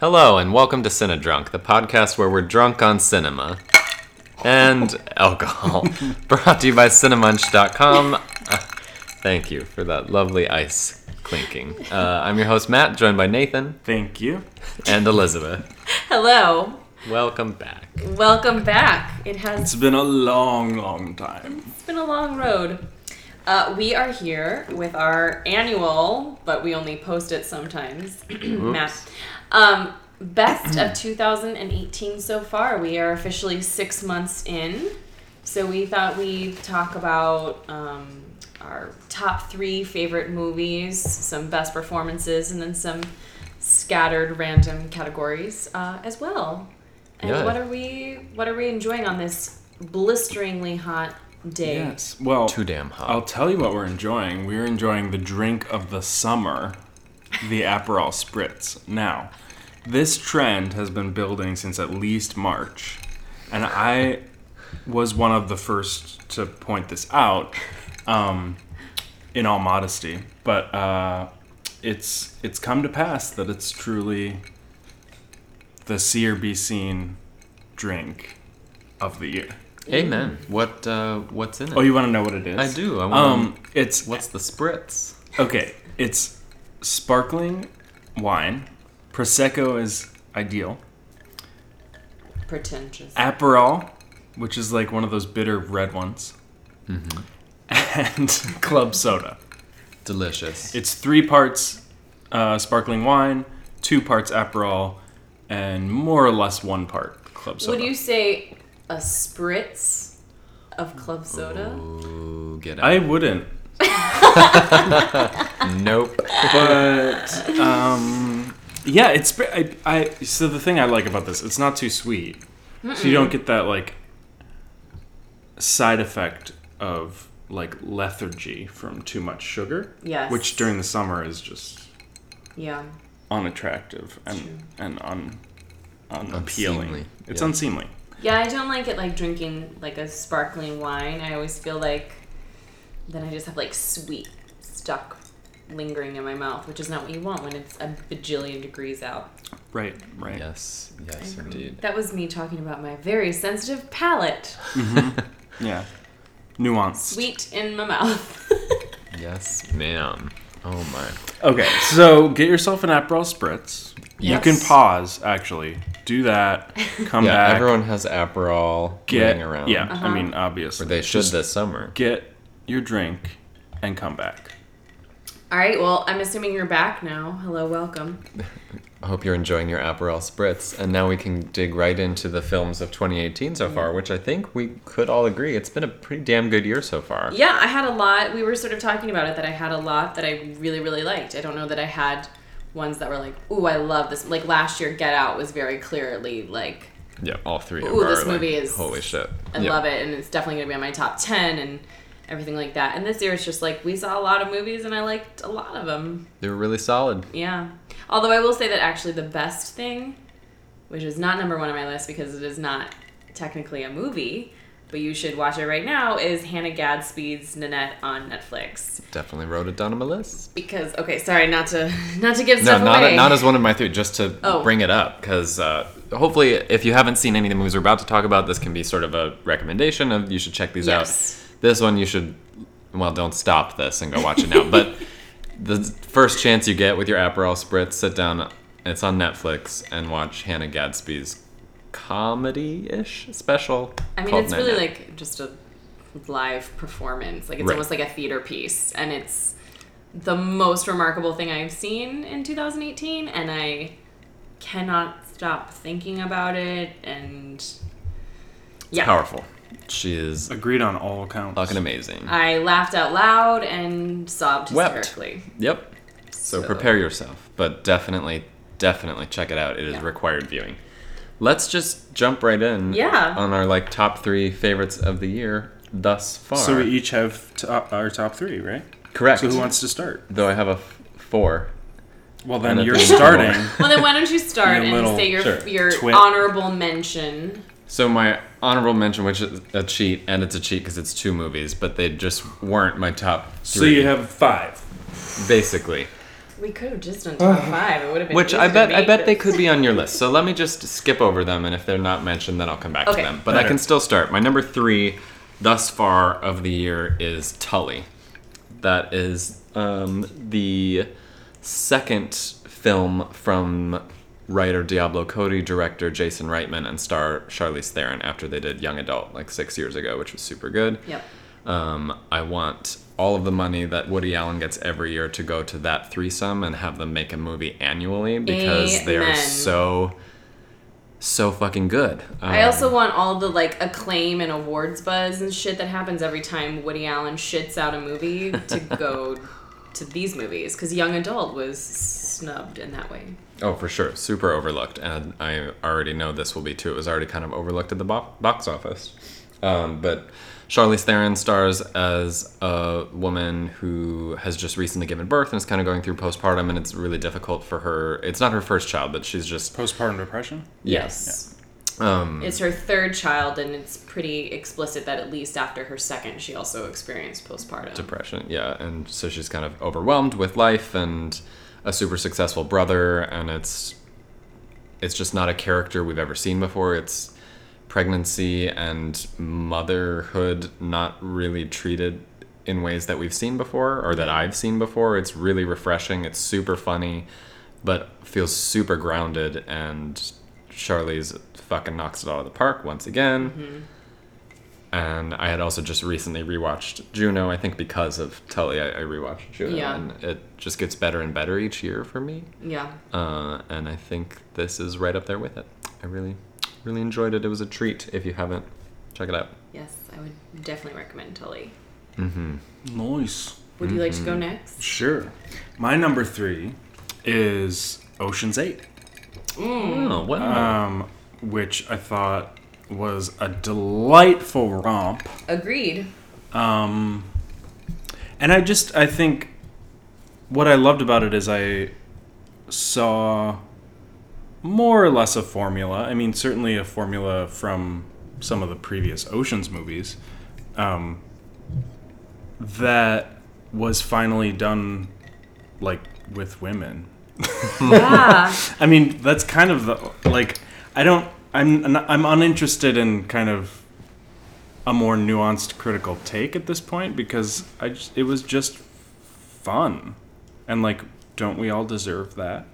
Hello, and welcome to Cinedrunk, the podcast where we're drunk on cinema and alcohol. Brought to you by Cinemunch.com. Uh, thank you for that lovely ice clinking. Uh, I'm your host, Matt, joined by Nathan Thank you. and Elizabeth. Hello. Welcome back. Welcome back. It has It's been a long, long time. It's been a long road. Uh, we are here with our annual, but we only post it sometimes. Matt. Um, best of 2018 so far. We are officially six months in. So we thought we'd talk about um, our top three favorite movies, some best performances, and then some scattered random categories uh, as well. And Yeah. what are we what are we enjoying on this blisteringly hot day? Yes. Well, Too damn hot. I'll tell you what we're enjoying. We're enjoying the drink of the summer, the Aperol Spritz. Now, this trend has been building since at least March, and I was one of the first to point this out. Um, in all modesty, but uh, it's it's come to pass that it's truly the see or be seen drink of the year. Amen. What uh, what's in it? Oh, you want to know what it is? I do. I want Um, it's What's the spritz? okay. It's sparkling wine. Prosecco is ideal. Pretentious. Aperol, which is like one of those bitter red ones, Mm-hmm. and club soda. Delicious. It's three parts uh, sparkling wine, two parts Aperol, and more or less one part club soda. Would you say a spritz of club soda? Ooh, get out. I wouldn't, nope. but um, yeah, it's I, I. So the thing I like about this, it's not too sweet, so you don't get that like side effect of like lethargy from too much sugar. Yes. Which during the summer is just Yeah. unattractive and True. and un unappealing. Unseemly, It's yeah. unseemly. Yeah, I don't like it like drinking like a sparkling wine. I always feel like then I just have like sweet stuck lingering in my mouth, which is not what you want when it's a bajillion degrees out. Right, right. Yes, yes, indeed. That was me talking about my very sensitive palate. Yeah. Nuance. Sweet in my mouth. Yes, ma'am. Oh my. Okay, so get yourself an Aperol Spritz. Yes. You can pause, actually. Do that. Come Yeah, back. everyone has Aperol get around. Yeah, Uh-huh. I mean, obviously. Or they should Just this summer. Get your drink and come back. All right, well, I'm assuming you're back now. Hello, welcome. I hope you're enjoying your Aperol Spritz. And now we can dig right into the films of 2018 so far, which I think we could all agree it's been a pretty damn good year so far. Yeah, I had a lot. We were sort of talking about it that I had a lot that I really, really liked. I don't know that I had ones that were like, ooh, I love this. Like last year, Get Out was very clearly like, Yeah, all three Ooh, are this like, movie is- holy shit. I Yeah. love it, and it's definitely gonna be on my top ten and everything like that. And this year, it's just like we saw a lot of movies, and I liked a lot of them. They were really solid. Yeah. Although I will say that actually the best thing, which is not number one on my list because it is not technically a movie, but you should watch it right now, is Hannah Gadsby's Nanette on Netflix. Definitely wrote it down on my list. Because okay, sorry, not to not to give No, stuff not, away. not as one of my three, just to Oh. bring it up. Because uh, hopefully, if you haven't seen any of the movies we're about to talk about, this can be sort of a recommendation of you should check these Yes. out. This one, you should, well, don't stop this and go watch it now. but the first chance you get with your Aperol Spritz, sit down, it's on Netflix, and watch Hannah Gadsby's comedy-ish special. I mean, it's really Nanette. like just a live performance. Like it's Right. almost like a theater piece, and it's the most remarkable thing I've seen in 2018, and I cannot stop thinking about it. And yeah, powerful. She is Agreed on all counts. fucking amazing. I laughed out loud and sobbed Wept. hysterically. Yep. So prepare yourself, but definitely, definitely check it out. It is Yeah. required viewing. Let's just jump right in. Yeah. On our like top three favorites of the year thus far. So we each have top, uh, our top three, right? Correct. So who wants to start? Though I have a f- four. Well, then you're starting. Well, then why don't you start Your and say your Sure. your Twit. honorable mention? So my honorable mention, which is a cheat, and it's a cheat because it's two movies, but they just weren't my top so you have five. basically. We could have just done top five. It would have been. Which I bet I make bet they could be on your list. So let me just skip over them, and if they're not mentioned, then I'll come back Okay. to them. But I can still start. My number three, thus far of the year, is Tully. That is um, the second film from writer Diablo Cody, director Jason Reitman, and star Charlize Theron after they did Young Adult like six years ago, which was super good. Yep. Um, I want all of the money that Woody Allen gets every year to go to that threesome and have them make a movie annually because they are so, so fucking good. I Um, also want all the like acclaim and awards buzz and shit that happens every time Woody Allen shits out a movie to go to these movies because Young Adult was snubbed in that way. Oh, for sure. Super overlooked. And I already know this will be too. It was already kind of overlooked at the bo- box office. Um, but Charlize Theron stars as a woman who has just recently given birth and is kind of going through postpartum, and it's really difficult for her. It's not her first child, but she's just. Postpartum depression. Yes. Um, It's her third child, and it's pretty explicit that at least after her second, she also experienced postpartum. depression yeah and so she's kind of overwhelmed with life and a super successful brother and it's it's just not a character we've ever seen before it's pregnancy and motherhood not really treated in ways that we've seen before or that I've seen before it's really refreshing it's super funny but feels super grounded and Charlize fucking knocks it out of the park once again and I had also just recently rewatched Juno. I think because of Tully, I, I rewatched Juno, Yeah. and it just gets better and better each year for me. yeah. Uh, and I think this is right up there with it. I really, really enjoyed it. It was a treat. If you haven't, check it out. Yes, I would definitely recommend Tully. Mm-hmm. Nice. Would you like to go next? Sure. My number three is Ocean's Eight, Oh wow! um, which I thought was a delightful romp. Agreed. Um, and I just I think what I loved about it is I saw more or less a formula. I mean, certainly a formula from some of the previous Ocean's movies um, that was finally done like with women. Yeah. I mean, that's kind of the like I don't I'm I'm uninterested in kind of a more nuanced critical take at this point because I just, it was just fun. And like don't we all deserve that?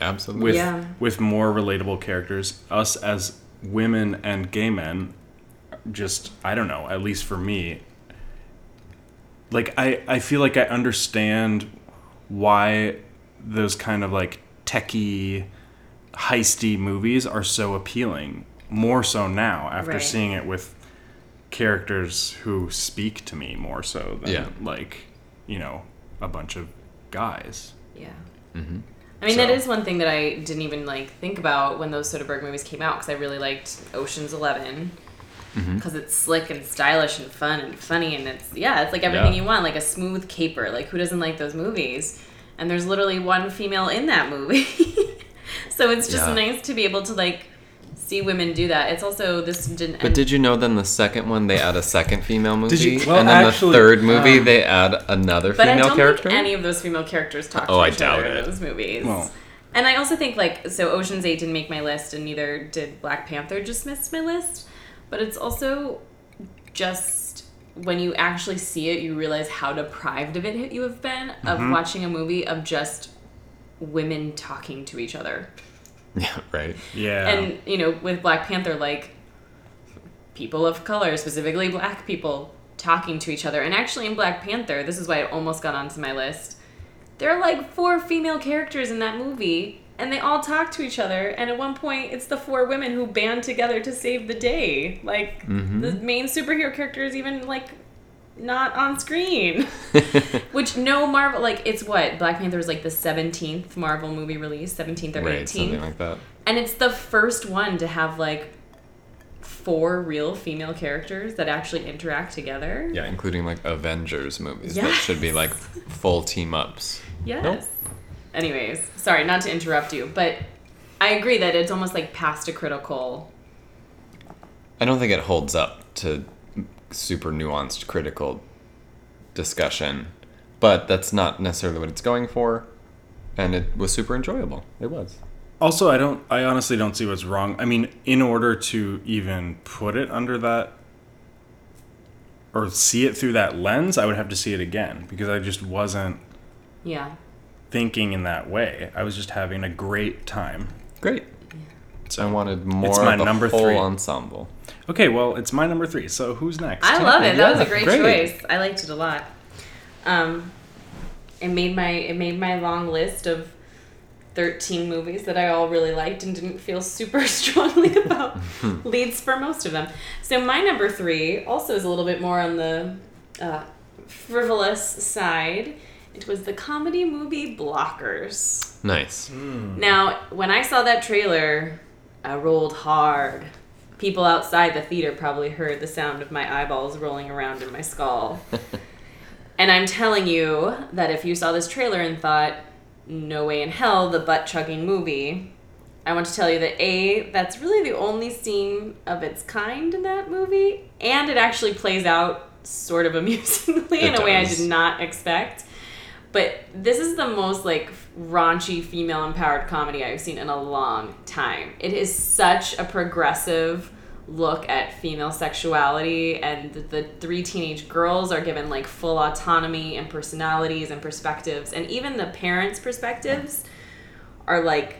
Absolutely. With Yeah. with more relatable characters, us as women and gay men just I don't know, at least for me like I I feel like I understand why those kind of like techie heisty movies are so appealing more so now after Right. seeing it with characters who speak to me more so than Yeah. like you know a bunch of guys Yeah. Mhm. I mean, that So- is one thing that I didn't even like think about when those Soderbergh movies came out because I really liked Ocean's 11 Mm-hmm. because it's slick and stylish and fun and funny and it's yeah, it's like everything Yeah. you want, like a smooth caper. Like who doesn't like those movies? And there's literally one female in that movie, so it's just Yeah. nice to be able to like see women do that. It's also this didn't. But did you know then the second one they add a second female movie, you- well, and then actually, the third movie um, they add another But I female don't character? think any of those female characters talk Oh, to I each doubt other in it. those movies. Well- and I also think like so Ocean's Eight didn't make my list, and neither did Black Panther. Just missed my list. But it's also just when you actually see it, you realize how deprived of it you have been of Mm-hmm. watching a movie of just women talking to each other. yeah, right. yeah And you know, with Black Panther, like people of color, specifically black people, talking to each other. And actually, in Black Panther, this is why it almost got onto my list. There are like four female characters in that movie, and they all talk to each other. And at one point, it's the four women who band together to save the day. Like mm-hmm. the main superhero character is even like not on screen. Which no Marvel like it's what Black Panther was like the seventeenth Marvel movie release, seventeenth or right, eighteenth. something like that. And it's the first one to have like four real female characters that actually interact together. Yeah, including like Avengers movies that should be like full team ups. Yes. Nope. Anyways, sorry, not to interrupt you, but I agree that it's almost like past a critical. I don't think it holds up to super nuanced critical discussion, but that's not necessarily what it's going for. and it was super enjoyable. It was. Also, I don't. I honestly don't see what's wrong. I mean, in order to even put it under that or see it through that lens, I would have to see it again because I just wasn't Yeah. thinking in that way. I was just having a great time. Great. So I wanted more it's my of the number whole three. ensemble. Okay, well, it's my number three. So who's next? I love it. That was a great, great. choice. I liked it a lot. Um, it made my it made my long list of thirteen movies that I all really liked and didn't feel super strongly about leads for most of them. So my number three also is a little bit more on the uh, frivolous side. It was the comedy movie Blockers. Nice. Now, when I saw that trailer, I rolled hard. People outside the theater probably heard the sound of my eyeballs rolling around in my skull. and I'm telling you that if you saw this trailer and thought, no way in hell, the butt chugging movie, I want to tell you that A, that's really the only scene of its kind in that movie, and it actually plays out sort of amusingly in It a way I did not expect. But this is the most like raunchy female empowered comedy I've seen in a long time. It is such a progressive look at female sexuality and the, three teenage girls are given like full autonomy and personalities and perspectives and even the parents' perspectives are like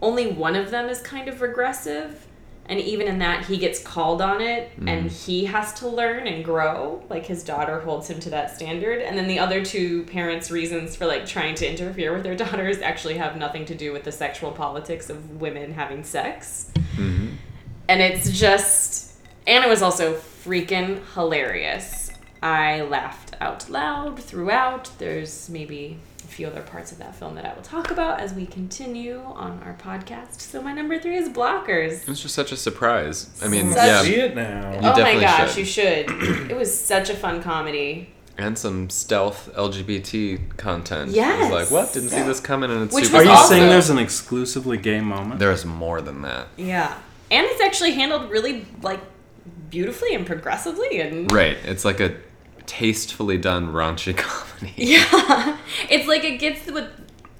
only one of them is kind of regressive and even in that he gets called on it and mm. he has to learn and grow like his daughter holds him to that standard. And then the other two parents reasons for like trying to interfere with their daughters actually have nothing to do with the sexual politics of women having sex. Mm-hmm. And it's just and it was also freaking hilarious. I laughed out loud throughout. There's maybe a few other parts of that film that i will talk about as we continue on our podcast so my number three is blockers It was just such a surprise. I mean, Such- See yeah, it now. You oh my gosh should. you should it was such a fun comedy and some stealth LGBT content. Yes. It was like, what? Didn't see this coming, and it's Which super. Are you also- saying there's an exclusively gay moment? There's more than that. yeah and it's actually handled really like beautifully and progressively and Right. It's like a tastefully done raunchy comedy. Yeah. It's like it gets what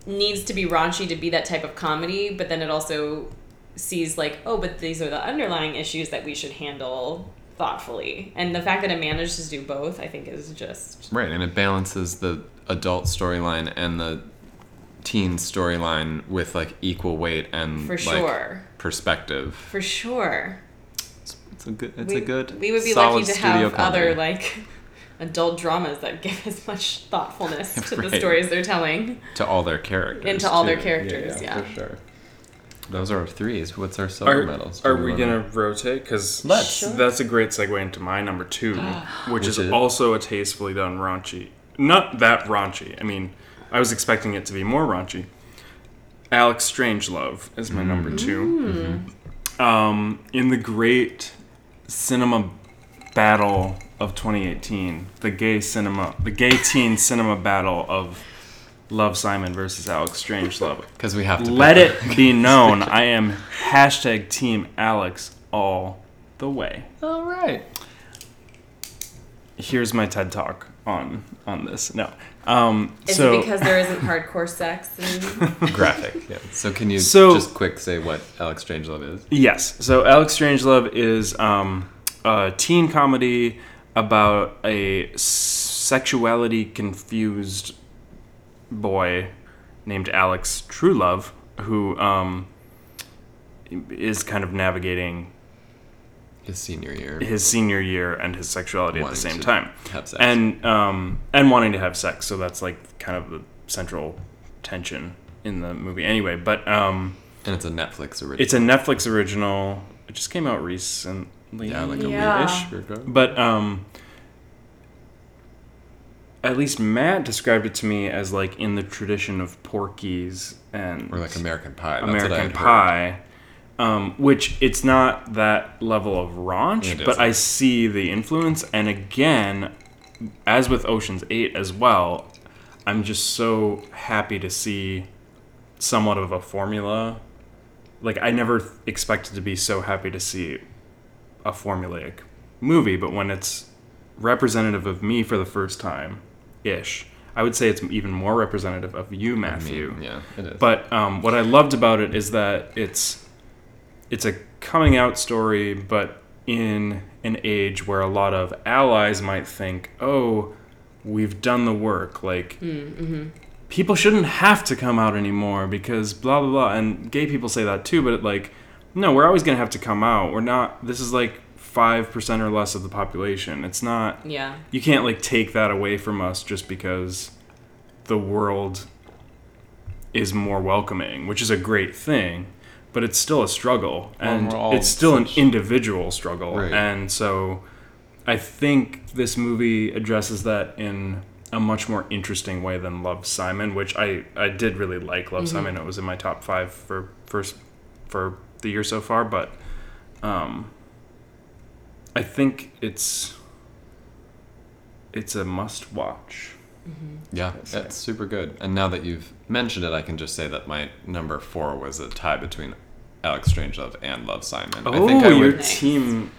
needs to be raunchy to be that type of comedy, but then it also sees like, oh, but these are the underlying issues that we should handle thoughtfully. And the fact that it manages to do both, I think, is just Right, and it balances the adult storyline and the teen storyline with like equal weight and for like, sure. perspective. For sure. It's a good. It's we, a good. We would be lucky to have comedy. other like adult dramas that give as much thoughtfulness to the stories they're telling. to all their characters. Into all their characters, yeah. for sure. Those are our threes. What's our silver Are, medals? are Do we wanna- gonna rotate? Because Let's. Sure. that's a great segue into my number two, which, Which is, is? also a tastefully done raunchy. Not that raunchy. I mean, I was expecting it to be more raunchy. Alex Strangelove is my number two. Um, in the great cinema battle of 2018, the gay cinema, the gay teen cinema battle of Love Simon versus Alex Strangelove. Because we have to Let pick it be known, I am hashtag Team Alex all the way. All right. Here's my TED talk on on this. No, um, Is so it because there isn't hardcore sex? And Graphic. Yeah. So can you So- just quick say what Alex Strangelove is? yes, so Alex Strangelove is um, a teen comedy about a sexuality confused boy named Alex Truelove who um, is kind of navigating His senior year. his senior year and his sexuality at the same time. have sex. and um, and wanting to have sex. So that's like kind of the central tension in the movie. Anyway, but um, And it's a Netflix original. it's a Netflix original. It just came out recently. yeah, like a Yeah. weekish. ago. But um, at least Matt described it to me as like in the tradition of Porky's and Or like American Pie. That's what I American heard. Pie. Um, which it's not that level of raunch, but. I see the influence. And again, as with Ocean's Eight as well, I'm just so happy to see somewhat of a formula. Like I never expected to be so happy to see a formulaic movie, but when it's representative of me for the first time, ish, I would say it's even more representative of you, I mean, Matthew. yeah, it is. But um, what I loved about it is that it's it's a coming out story, but in an age where a lot of allies might think, "Oh, we've done the work. Like people shouldn't have to come out anymore because blah blah blah." And gay people say that too, but it, like, no, we're always gonna have to come out. We're not. This is like five percent or less of the population. It's not Yeah. you can't like take that away from us just because the world is more welcoming, which is a great thing, but it's still a struggle and we're it's still an individual struggle. Right. And so I think this movie addresses that in a much more interesting way than Love Simon, which I I did really like Love mm-hmm. Simon. It was in my top 5 for first for the year so far, but um I think it's it's a must watch. yeah, I'd say. it's super good. And now that you've mentioned it, I can just say that my number four was a tie between Alex Strangelove and Love Simon. I think I Oh, your would, team.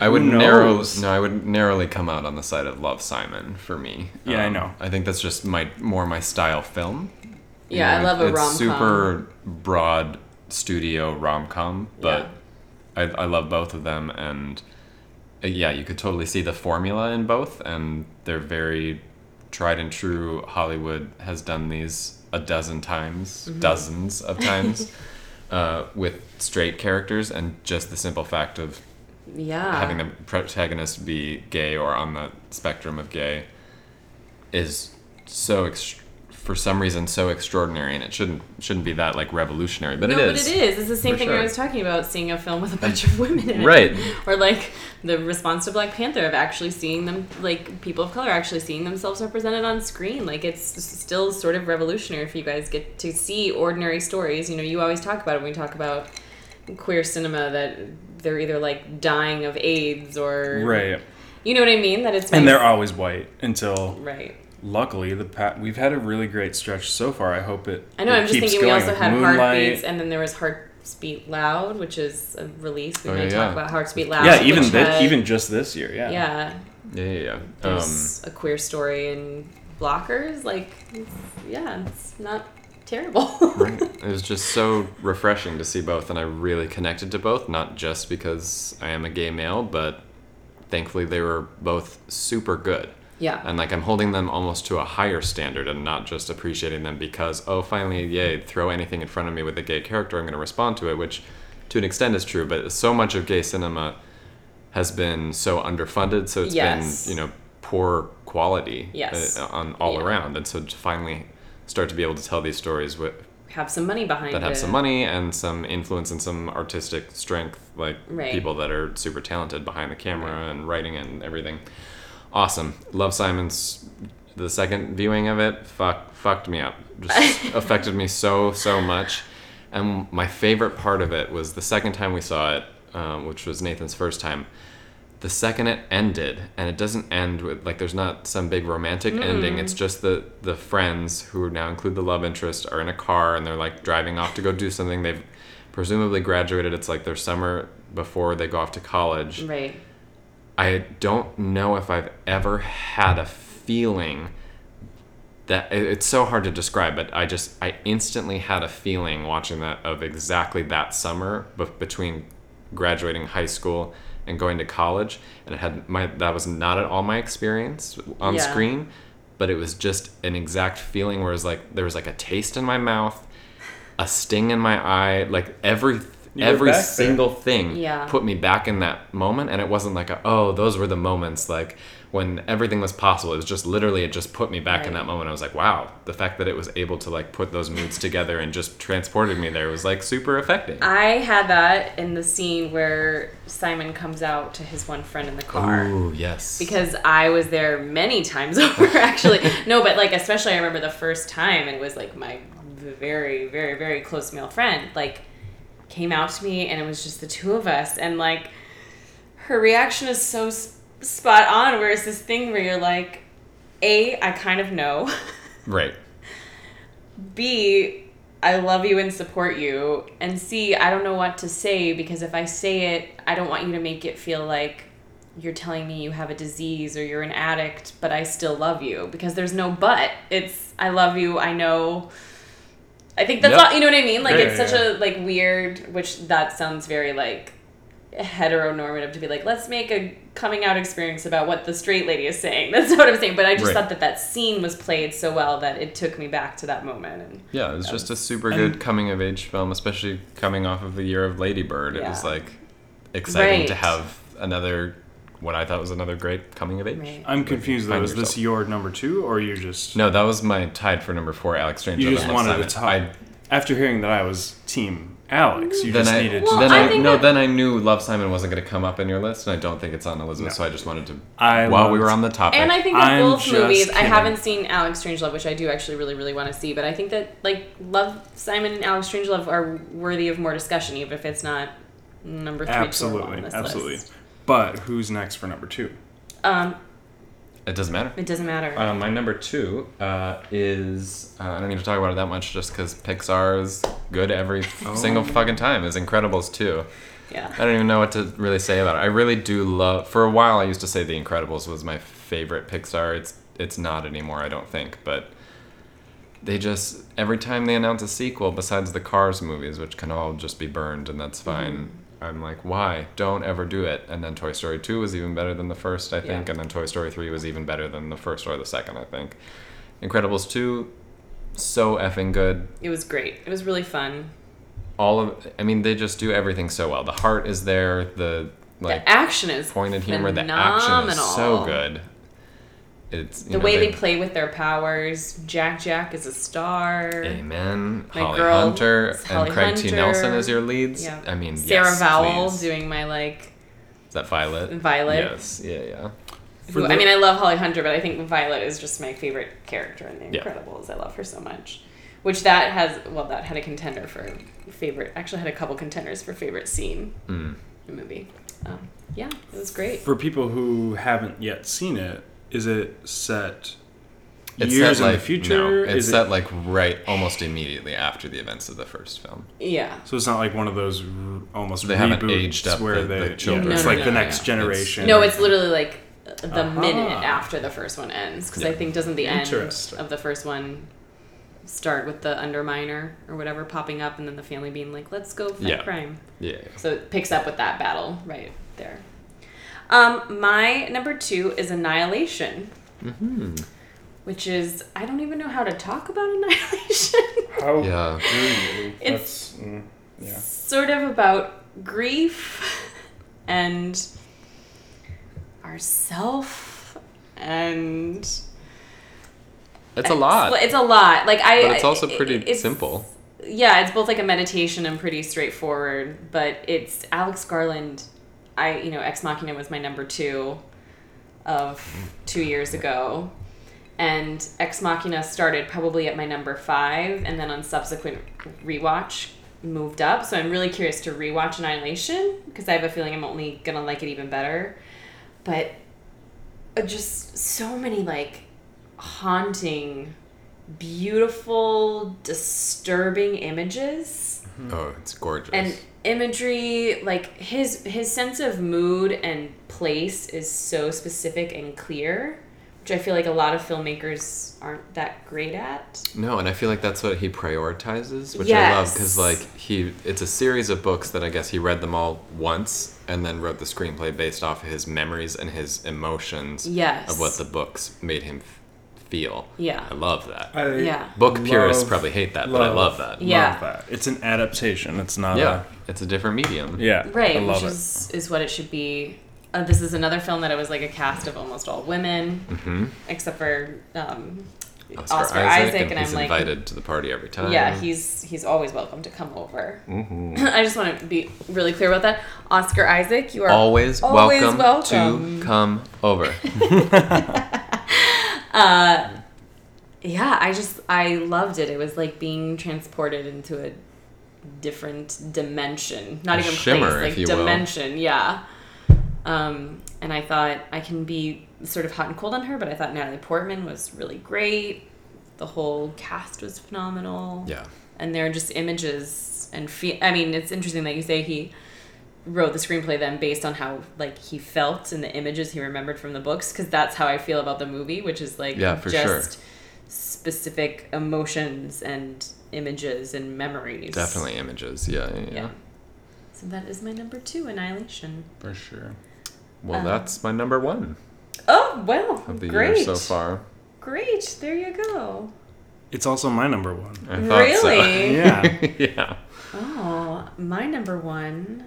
I would who narrow, no, I would narrowly come out on the side of Love Simon for me. Um, Yeah, I know. I think that's just my more my style film. You Yeah, I know, love a it's rom-com. super broad studio rom com, but I, I love both of them, and uh, yeah, you could totally see the formula in both, and they're very tried and true. Hollywood has done these a dozen times, Mm-hmm. dozens of times, uh, with straight characters, and just the simple fact of Yeah. having the protagonist be gay or on the spectrum of gay is so ex- for some reason so extraordinary and it shouldn't shouldn't be that like revolutionary but no, it is but it is. It's the same For thing sure. I was talking about, seeing a film with a bunch of women in it. Right. Or like the response to Black Panther of actually seeing them, like people of color actually seeing themselves represented on screen. Like it's still sort of revolutionary if you guys get to see ordinary stories. You know, you always talk about it when we talk about queer cinema that they're either like dying of AIDS or Right. You know what I mean? That it's And they're always white until right. Luckily the pat we've had a really great stretch so far. I hope it. I know. it I'm just keeps thinking we also had Moonlight. Heartbeats, and then there was Hearts Beat Loud, which is a release. We Oh, may yeah, talk about Hearts Beat Loud. Yeah, even which thi- had- even just this year. Yeah. yeah. yeah yeah yeah um, There's a queer story in Blockers. Like, it's, yeah, it's not terrible. right it was just so refreshing to see both and i really connected to both not just because i am a gay male but thankfully they were both super good yeah. and like I'm holding them almost to a higher standard and not just appreciating them because oh finally yay throw anything in front of me with a gay character I'm going to respond to it which to an extent is true but so much of gay cinema has been so underfunded so it's Yes. been you know poor quality Yes. uh, on all Yeah. around and so to finally start to be able to tell these stories with have some money behind that have it. some money and some influence and some artistic strength, like Right. people that are super talented behind the camera and writing and everything. Awesome. Love Simon's the second viewing of it. Fuck, fucked me up. Just affected me so so much. And my favorite part of it was the second time we saw it, um, which was Nathan's first time. The second it ended, and it doesn't end with like there's not some big romantic ending. It's just the the friends who now include the love interest are in a car and they're like driving off to go do something. They've presumably graduated. It's like their summer before they go off to college. Right. I don't know if I've ever had a feeling that it's so hard to describe, but I just I instantly had a feeling watching that of exactly that summer between graduating high school and going to college, and it had my that was not at all my experience on Yeah. screen, but it was just an exact feeling where it was like there was like a taste in my mouth, a sting in my eye, like every You every back there. single thing Yeah. put me back in that moment and it wasn't like a, oh those were the moments like when everything was possible it was just literally it just put me back in that moment i was like wow the fact that it was able to like put those moods together and just transported me there was like super effective I had that in the scene where Simon comes out to his one friend in the car. Ooh, yes because I was there many times over actually. no, but like especially I remember the first time and it was like my very very very close male friend like came out to me and it was just the two of us and like her reaction is so spot on where it's this thing where you're like A I kind of know. right B, I love you and support you. And C, I don't know what to say because if I say it, I don't want you to make it feel like you're telling me you have a disease or you're an addict, but I still love you because there's no but. It's I love you. I know. I think that's Yep. not you know what I mean. Like Yeah, it's yeah, such yeah. a like weird, which that sounds very like heteronormative to be like let's make a coming out experience about what the straight lady is saying. That's not what I'm saying. But I just Right. thought that that scene was played so well that it took me back to that moment. And Yeah, it was just a super And- good coming of age film, especially coming off of the year of Lady Bird. It was like exciting to have another what I thought was another great coming of age. Right. I'm confused though. Find Is this your number two, or you just No, that was my tied for number four, Alex Strange. you just wanted to tie? After hearing that I was Team Alex, you then just I needed Well, to. then I I, no that- then I knew Love Simon wasn't going to come up in your list, and I don't think it's on Elizabeth. No. So I just wanted to I while we were on the topic. And I think that I'm both just movies, I haven't seen Alex Strangelove, which I do actually really, really want to see. But I think that like Love Simon and Alex Strangelove are worthy of more discussion, even if it's not number three. two or one absolutely, on this absolutely. list. But who's next for number two? Um, it doesn't matter. it doesn't matter. Uh, my number two uh, is uh, I don't need to talk about it that much, just because Pixar is good every Oh. single fucking time. Is Incredibles 2. yeah. I don't even know what to really say about it. I really do love. For a while, I used to say The Incredibles was my favorite Pixar. It's it's not anymore, I don't think. But they just every time they announce a sequel, besides the Cars movies, which can all just be burned, and that's fine. I'm like, why? Don't ever do it. And then Toy Story 2 was even better than the first, I think. Yeah. And then Toy Story 3 was even better than the first or the second, I think. Incredibles 2, so effing good It was great. It was really fun. all of i mean they just do everything so well the heart is there the like the action is pointed humor the action is so good it's you The know, way they play with their powers. Jack Jack is a star. amen My holly girl hunter is Holly and craig t nelson as your leads Yeah. i mean Sarah yes, Vowell please. doing my like is that violet Violet. yes yeah yeah For Who, I mean, I love Holly Hunter, but I think Violet is just my favorite character in The Yeah. Incredibles. I love her so much. Which that has, well, that had a contender for favorite. Actually, had a couple contenders for favorite scene mm. in the movie. Um, yeah, it was great. For people who haven't yet seen it, is it set it's years set like in the future? no, it's is set it, like right almost immediately after the events of the first film Yeah, so it's not like one of those r- almost They haven't aged up where the- they the children. yeah, it's No, no, like no, the next yeah. generation. no, it's literally like the Aha. minute after the first one ends. Because I think doesn't the end of the first one start with the underminer or whatever popping up, and then the family being like, "Let's go fight Yeah. crime." yeah So it picks up with that battle right there. Um, my number two is Annihilation, mm-hmm. which is I don't even know how to talk about Annihilation. How Yeah. It's- That's, mm, yeah. sort of about grief and ourself and it's a lot It's a lot. Like I. but it's also it- pretty it's- simple yeah, it's both like a meditation and pretty straightforward, but it's Alex Garland. I, you know, Ex Machina was my number two of two years ago. And Ex Machina started probably at my number five, and then on subsequent rewatch moved up. So I'm really curious to rewatch Annihilation because I have a feeling I'm only gonna like it even better. But uh, just so many like haunting beautiful, disturbing images oh it's gorgeous and imagery. Like his his sense of mood and place is so specific and clear, which I feel like a lot of filmmakers aren't that great at. No, and I feel like that's what he prioritizes, which I love because like he, it's a series of books that I guess he read them all once and then wrote the screenplay based off of his memories and his emotions Yes. of what the books made him feel. Yeah. I love that. I Yeah. Book purists probably hate that, but I love that. Yeah. Love that. It's an adaptation. It's not Yeah, it's a different medium. yeah. Right, I love which it. is is what it should be. Uh, this is another film that it was like a cast of almost all women, hmm except for um, Oscar, Oscar, Isaac, Isaac, and, and, he's I'm like, invited to the party every time. yeah, he's he's always welcome to come over. hmm I just want to be really clear about that. Oscar Isaac, you are always, Always welcome, welcome. to come over. Uh, yeah, I just I loved it. It was like being transported into a different dimension, not A even shimmer, place, like you will. dimension. Yeah. Um, and I thought I can be sort of hot and cold on her, but I thought Natalie Portman was really great. The whole cast was phenomenal. yeah. and they're just images and fe- I mean, it's interesting that you say he wrote the screenplay then based on how like he felt and the images he remembered from the books because that's how I feel about the movie, which is like Yeah, for just sure. specific emotions and images and memories. Definitely images. Yeah, yeah, yeah. Yeah. So that is my number two, Annihilation. For sure. Well, Um, that's my number one Oh well, of the great. year so far. Great, there you go. It's also my number one. I thought so. Really? Yeah. yeah. Oh, my number one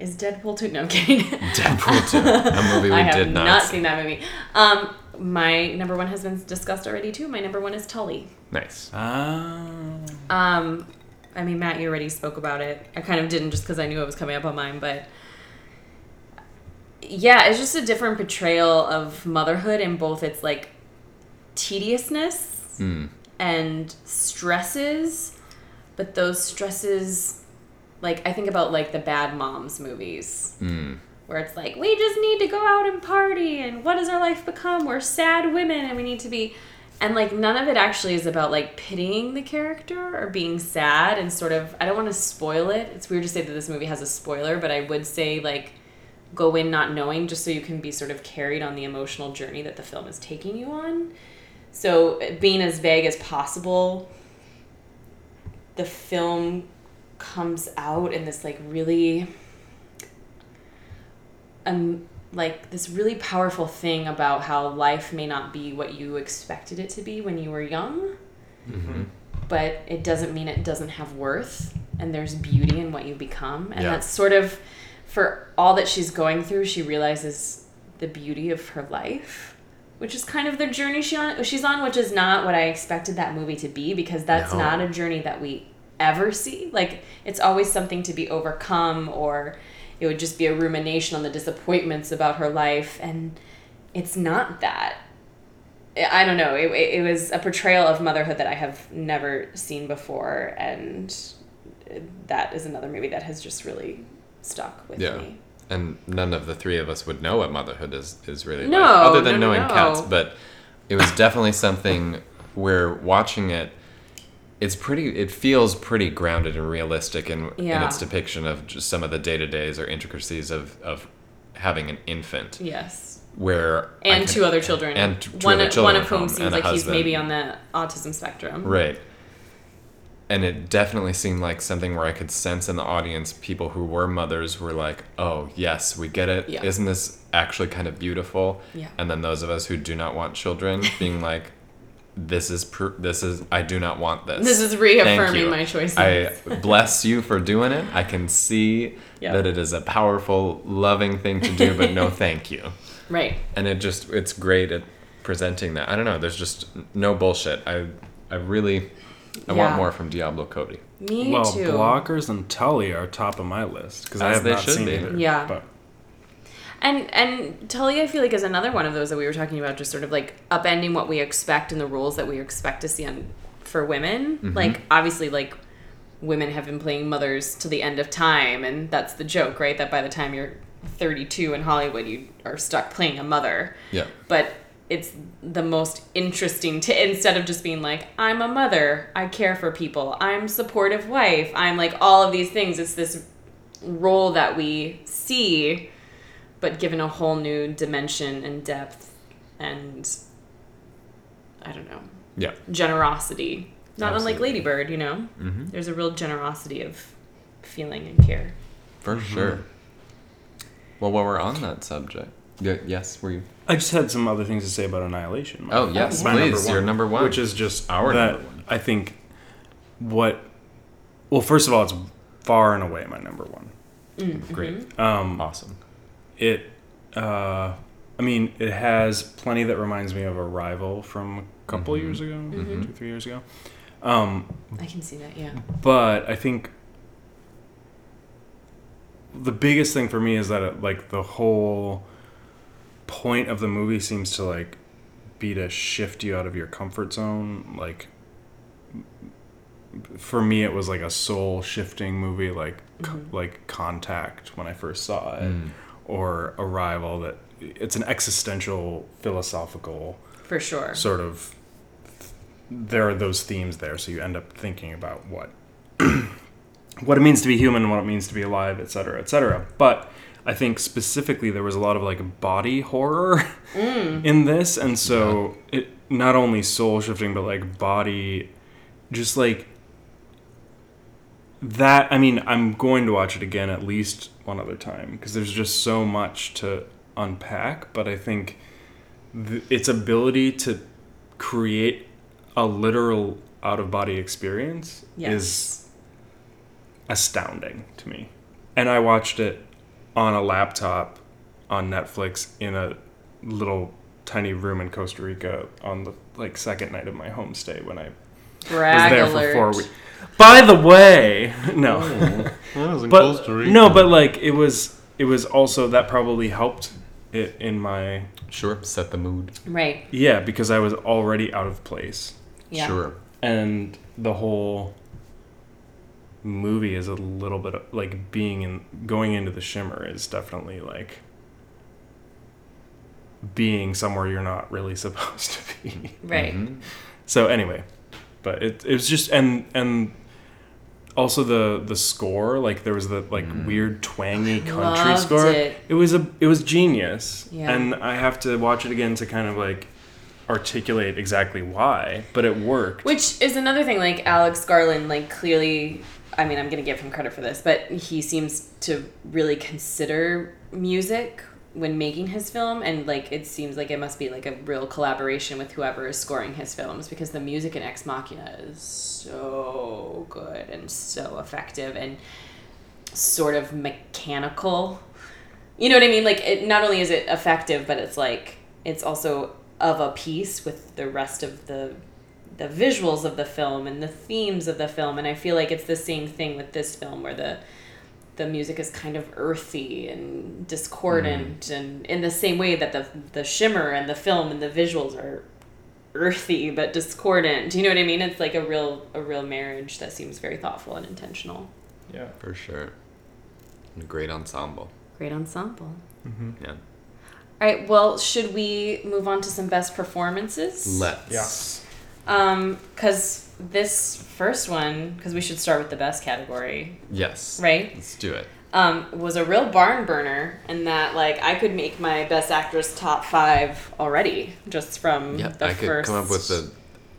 is Deadpool 2. No, I'm kidding. Deadpool 2, a movie we I have did not not see. seen that movie. Um, my number one has been discussed already too. My number one is Tully. Nice. Ah. Um, I mean, Matt, you already spoke about it. I kind of didn't just because I knew it was coming up on mine, but yeah, it's just a different portrayal of motherhood in both its like tediousness Mm. and stresses, but those stresses, like I think about like the Bad Moms movies. Mm. where it's like we just need to go out and party and what does our life become? We're sad women and we need to be and like none of it actually is about like pitying the character or being sad and sort of i don't want to spoil it. It's weird to say that this movie has a spoiler but i would say like go in not knowing just so you can be sort of carried on the emotional journey that the film is taking you on. So being as vague as possible the film comes out in this like really um like this really powerful thing about how life may not be what you expected it to be when you were young hmm but it doesn't mean it doesn't have worth and there's beauty in what you become and Yeah. that's sort of for all that she's going through she realizes the beauty of her life which is kind of the journey she on she's on which is not what i expected that movie to be because that's No. not a journey that we ever see like it's always something to be overcome or it would just be a rumination on the disappointments about her life and it's not that I don't know. It, it was a portrayal of motherhood that I have never seen before, and that is another movie that has just really stuck with Yeah. me. And none of the three of us would know what motherhood is, is really No, like, other than no, knowing no. cats. But it was definitely something where watching it, it's pretty. It feels pretty grounded and realistic in, in its depiction of just some of the day to days or intricacies of of having an infant. Yes, Where and can- two other children, and two one other children one of whom seems like he's maybe on the autism spectrum. Right. And it definitely seemed like something where I could sense in the audience people who were mothers were like, "Oh, yes, we get it. Yeah. not this actually kind of beautiful?" Yeah. And then those of us who do not want children being like, "This is pr- this is I do not want this." This is reaffirming my choices. I bless you for doing it. I can see Yeah. that it is a powerful, loving thing to do, but no thank you. right. And it just it's great at presenting that. I don't know, there's just no bullshit. I I really I want more from Diablo Cody. Me well, too. Blockers and Tully are top of my list because I have they not should seen be. either. Yeah. But And and Tully, I feel like is another one of those that we were talking about, just sort of like upending what we expect and the rules that we expect to see on for women. Mm-hmm. Like obviously, like women have been playing mothers to the end of time, and that's the joke, right? That by the time you're 32 in Hollywood, you are stuck playing a mother. Yeah. But it's the most interesting to instead of just being like I'm a mother, I care for people, I'm supportive wife, I'm like all of these things. It's this role that we see but given a whole new dimension and depth and I don't know Yeah. generosity. Not unlike Absolutely. Ladybird, you know. Mm-hmm. There's a real generosity of feeling and care. For sure. Well, while we're on that subject, y- yes, were you? I just had some other things to say about Annihilation. My- Oh yes, my please. Your number one, which is just Our that number one. I think what. Well, first of all, it's far and away my number one. great, Um, awesome. It, uh, I mean, it has plenty that reminds me of Arrival from a couple Mhm. years ago, Mhm. two three years ago. Um, I can see that, yeah. but I think the biggest thing for me is that it, like the whole point of the movie seems to like be to shift you out of your comfort zone like for me it was like a soul shifting movie like co- Mhm. like contact when i first saw it Mm. Or arrival that it's an existential philosophical For sure. sort of there are those themes there so you end up thinking about what what it means to be human, what it means to be alive, etc., etc. But I think specifically there was a lot of like body horror mm. in this, and so it not only soul shifting, but like body, just like that. I mean, I'm going to watch it again at least one other time because there's just so much to unpack. But I think th- its ability to create a literal out of body experience Yes. is astounding to me. And I watched it on a laptop on Netflix in a little tiny room in Costa Rica on the like second night of my homestay when I Brag was there alert. for four weeks. By the way, no, That was in but no, but like it was, it was also that probably helped it in my sure, set the mood. Right. yeah because I was already out of place Yeah. Sure. and the whole movie is a little bit of, like being in going into the shimmer is definitely like being somewhere you're not really supposed to be. Right. Mhm. So anyway, but it it was just and and also the the score like there was the like mm. weird twangy country Loved score. it. was a it was genius. Yeah. And I have to watch it again to kind of like articulate exactly why, but it worked. Which is another thing, like Alex Garland, like clearly, I mean, I'm gonna give him credit for this, but he seems to really consider music when making his film, and like it seems like it must be like a real collaboration with whoever is scoring his films because the music in Ex Machina is so good and so effective and sort of mechanical. You know what I mean? Like it not only is it effective, but it's like it's also of a piece with the rest of the the visuals of the film and the themes of the film and I feel like it's the same thing with this film where the the music is kind of earthy and discordant and in the same way that the the shimmer and the film and the visuals are earthy but discordant. Do you know what I mean? It's like a real a real marriage that seems very thoughtful and intentional. yeah. For sure. And a great ensemble. Great ensemble. Yeah. All right, well, should we move on to some best performances? Let's. Yes. Um, cuz this first one, cuz we should start with the best category, Yes. right? Let's do it. um, was a real barn burner and that like I could make my best actress top five already just from Yeah, the I could first. come up with the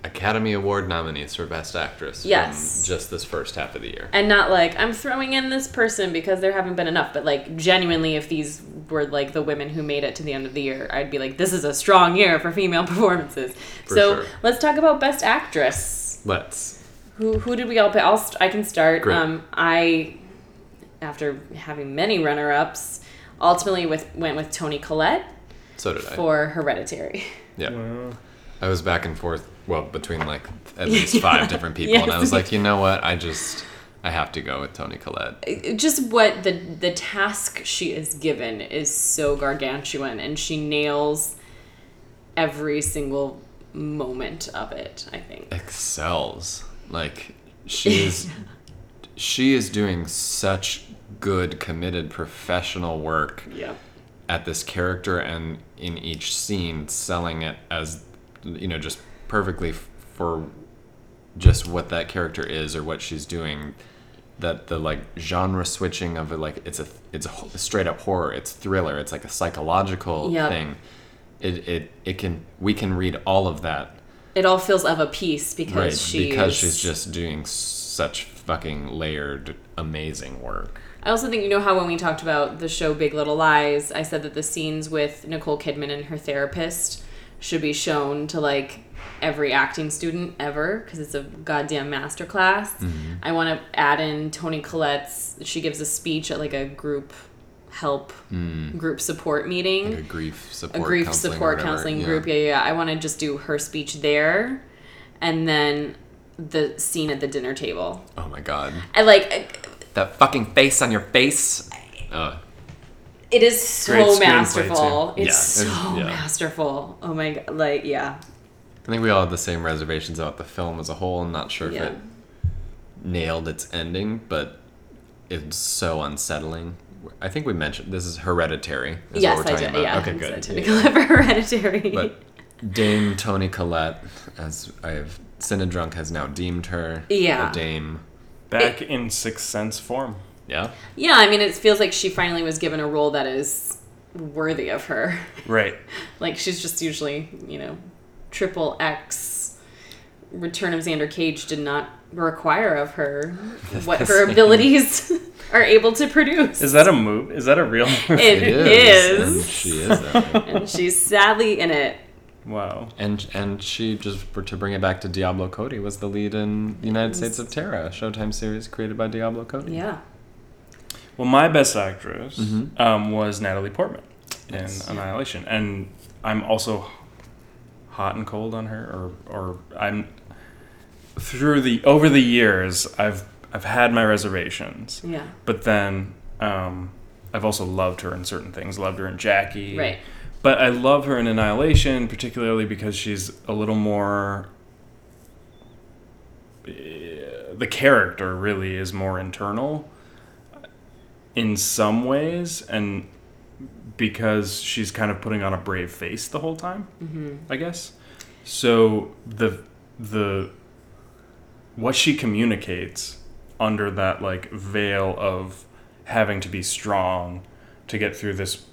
Academy Award nominees for Best Actress Yes. from just this first half of the year. and not like I'm throwing in this person because there haven't been enough, but like genuinely, if these were like the women who made it to the end of the year, I'd be like, this is a strong year for female performances. For so sure. let's talk about best actress. Let's. Who who did we all pick? I'll st- I can start. Great. Um, I after having many runner ups, ultimately with went with Toni Collette So did I. for Hereditary. Yeah. Well, I was back and forth, well, between like at least Yeah. five different people, and I was like, you know what? I just, I have to go with Toni Collette. just what the the task she is given is so gargantuan and she nails every single moment of it i think. Excels. Like, she is, she is doing such good, committed, professional work yeah. at this character and in each scene selling it as you know just perfectly f- for just what that character is or what she's doing that the like genre switching of it like it's a it's a straight up horror. It's thriller. It's like a psychological Yep. thing it, it it can we can read all of that it all feels of a piece because right she because she's just doing such fucking layered amazing work i also think you know how when we talked about the show big little lies i said that the scenes with nicole kidman and her therapist should be shown to like every acting student ever because it's a goddamn masterclass. Mm-hmm. I want to add in Toni Collette's. She gives a speech at like a group help group support meeting, Mm. like a grief support. a grief counseling support counseling Yeah. group. Yeah, yeah. yeah. I want to just do her speech there, and then the scene at the dinner table. oh my god I like. that fucking face on your face uh, It is so masterful. It's Yeah, so yeah. masterful. Oh my god! Like yeah, I think we all had the same reservations about the film as a whole. I'm not sure if it nailed its ending, but it's so unsettling. I think we mentioned this is Hereditary. Is yes, what we're I talking did. about. Yeah, Okay, good. said Toni Collette for Hereditary. But Dame Toni Collette, as I have Cinedrunk has now deemed her, Yeah. the Dame, back in Sixth Sense form. Yeah. Yeah, I mean, it feels like she finally was given a role that is worthy of her. Right. like she's just usually, you know, triple X. Return of Xander Cage did not require of her what her abilities are able to produce. Is that a move? Is that a real move? It It is. And she is. that and she's sadly in it. wow. And and she just for, to bring it back to Diablo Cody was the lead in United States of Tara, a Showtime series created by Diablo Cody. Yeah. Well, my best actress Mhm. um, was Natalie Portman in Yes. Annihilation, and I'm also hot and cold on her, or or I'm through the over the years I've I've had my reservations, Yeah. but then um, I've also loved her in certain things. Loved her in Jackie, Right. But I love her in Annihilation, particularly because she's a little more. eh, The character really is more internal in some ways, and because she's kind of putting on a brave face the whole time, Mm-hmm. I guess. So the the what she communicates under that like veil of having to be strong to get through this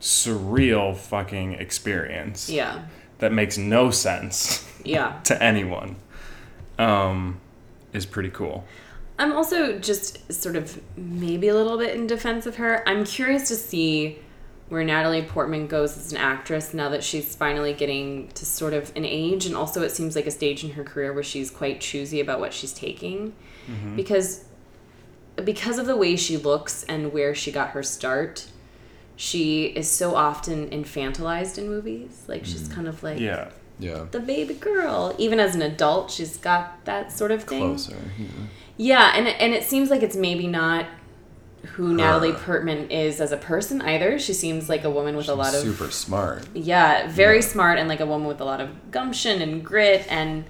surreal fucking experience Yeah. that makes no sense Yeah. to anyone um, is pretty cool. I'm also just sort of maybe a little bit in defense of her. I'm curious to see where Natalie Portman goes as an actress now that she's finally getting to sort of an age, and also it seems like a stage in her career where she's quite choosy about what she's taking, mm-hmm. because because of the way she looks and where she got her start. She is so often infantilized in movies. Like she's mm. kind of like Yeah. Yeah. the baby girl. Even as an adult, she's got that sort of thing. Closer. yeah. Yeah, and and it seems like it's maybe not who Natalie Her. Portman is as a person either. She seems like a woman with a lot of super smart. yeah, very Yeah. smart and like a woman with a lot of gumption and grit and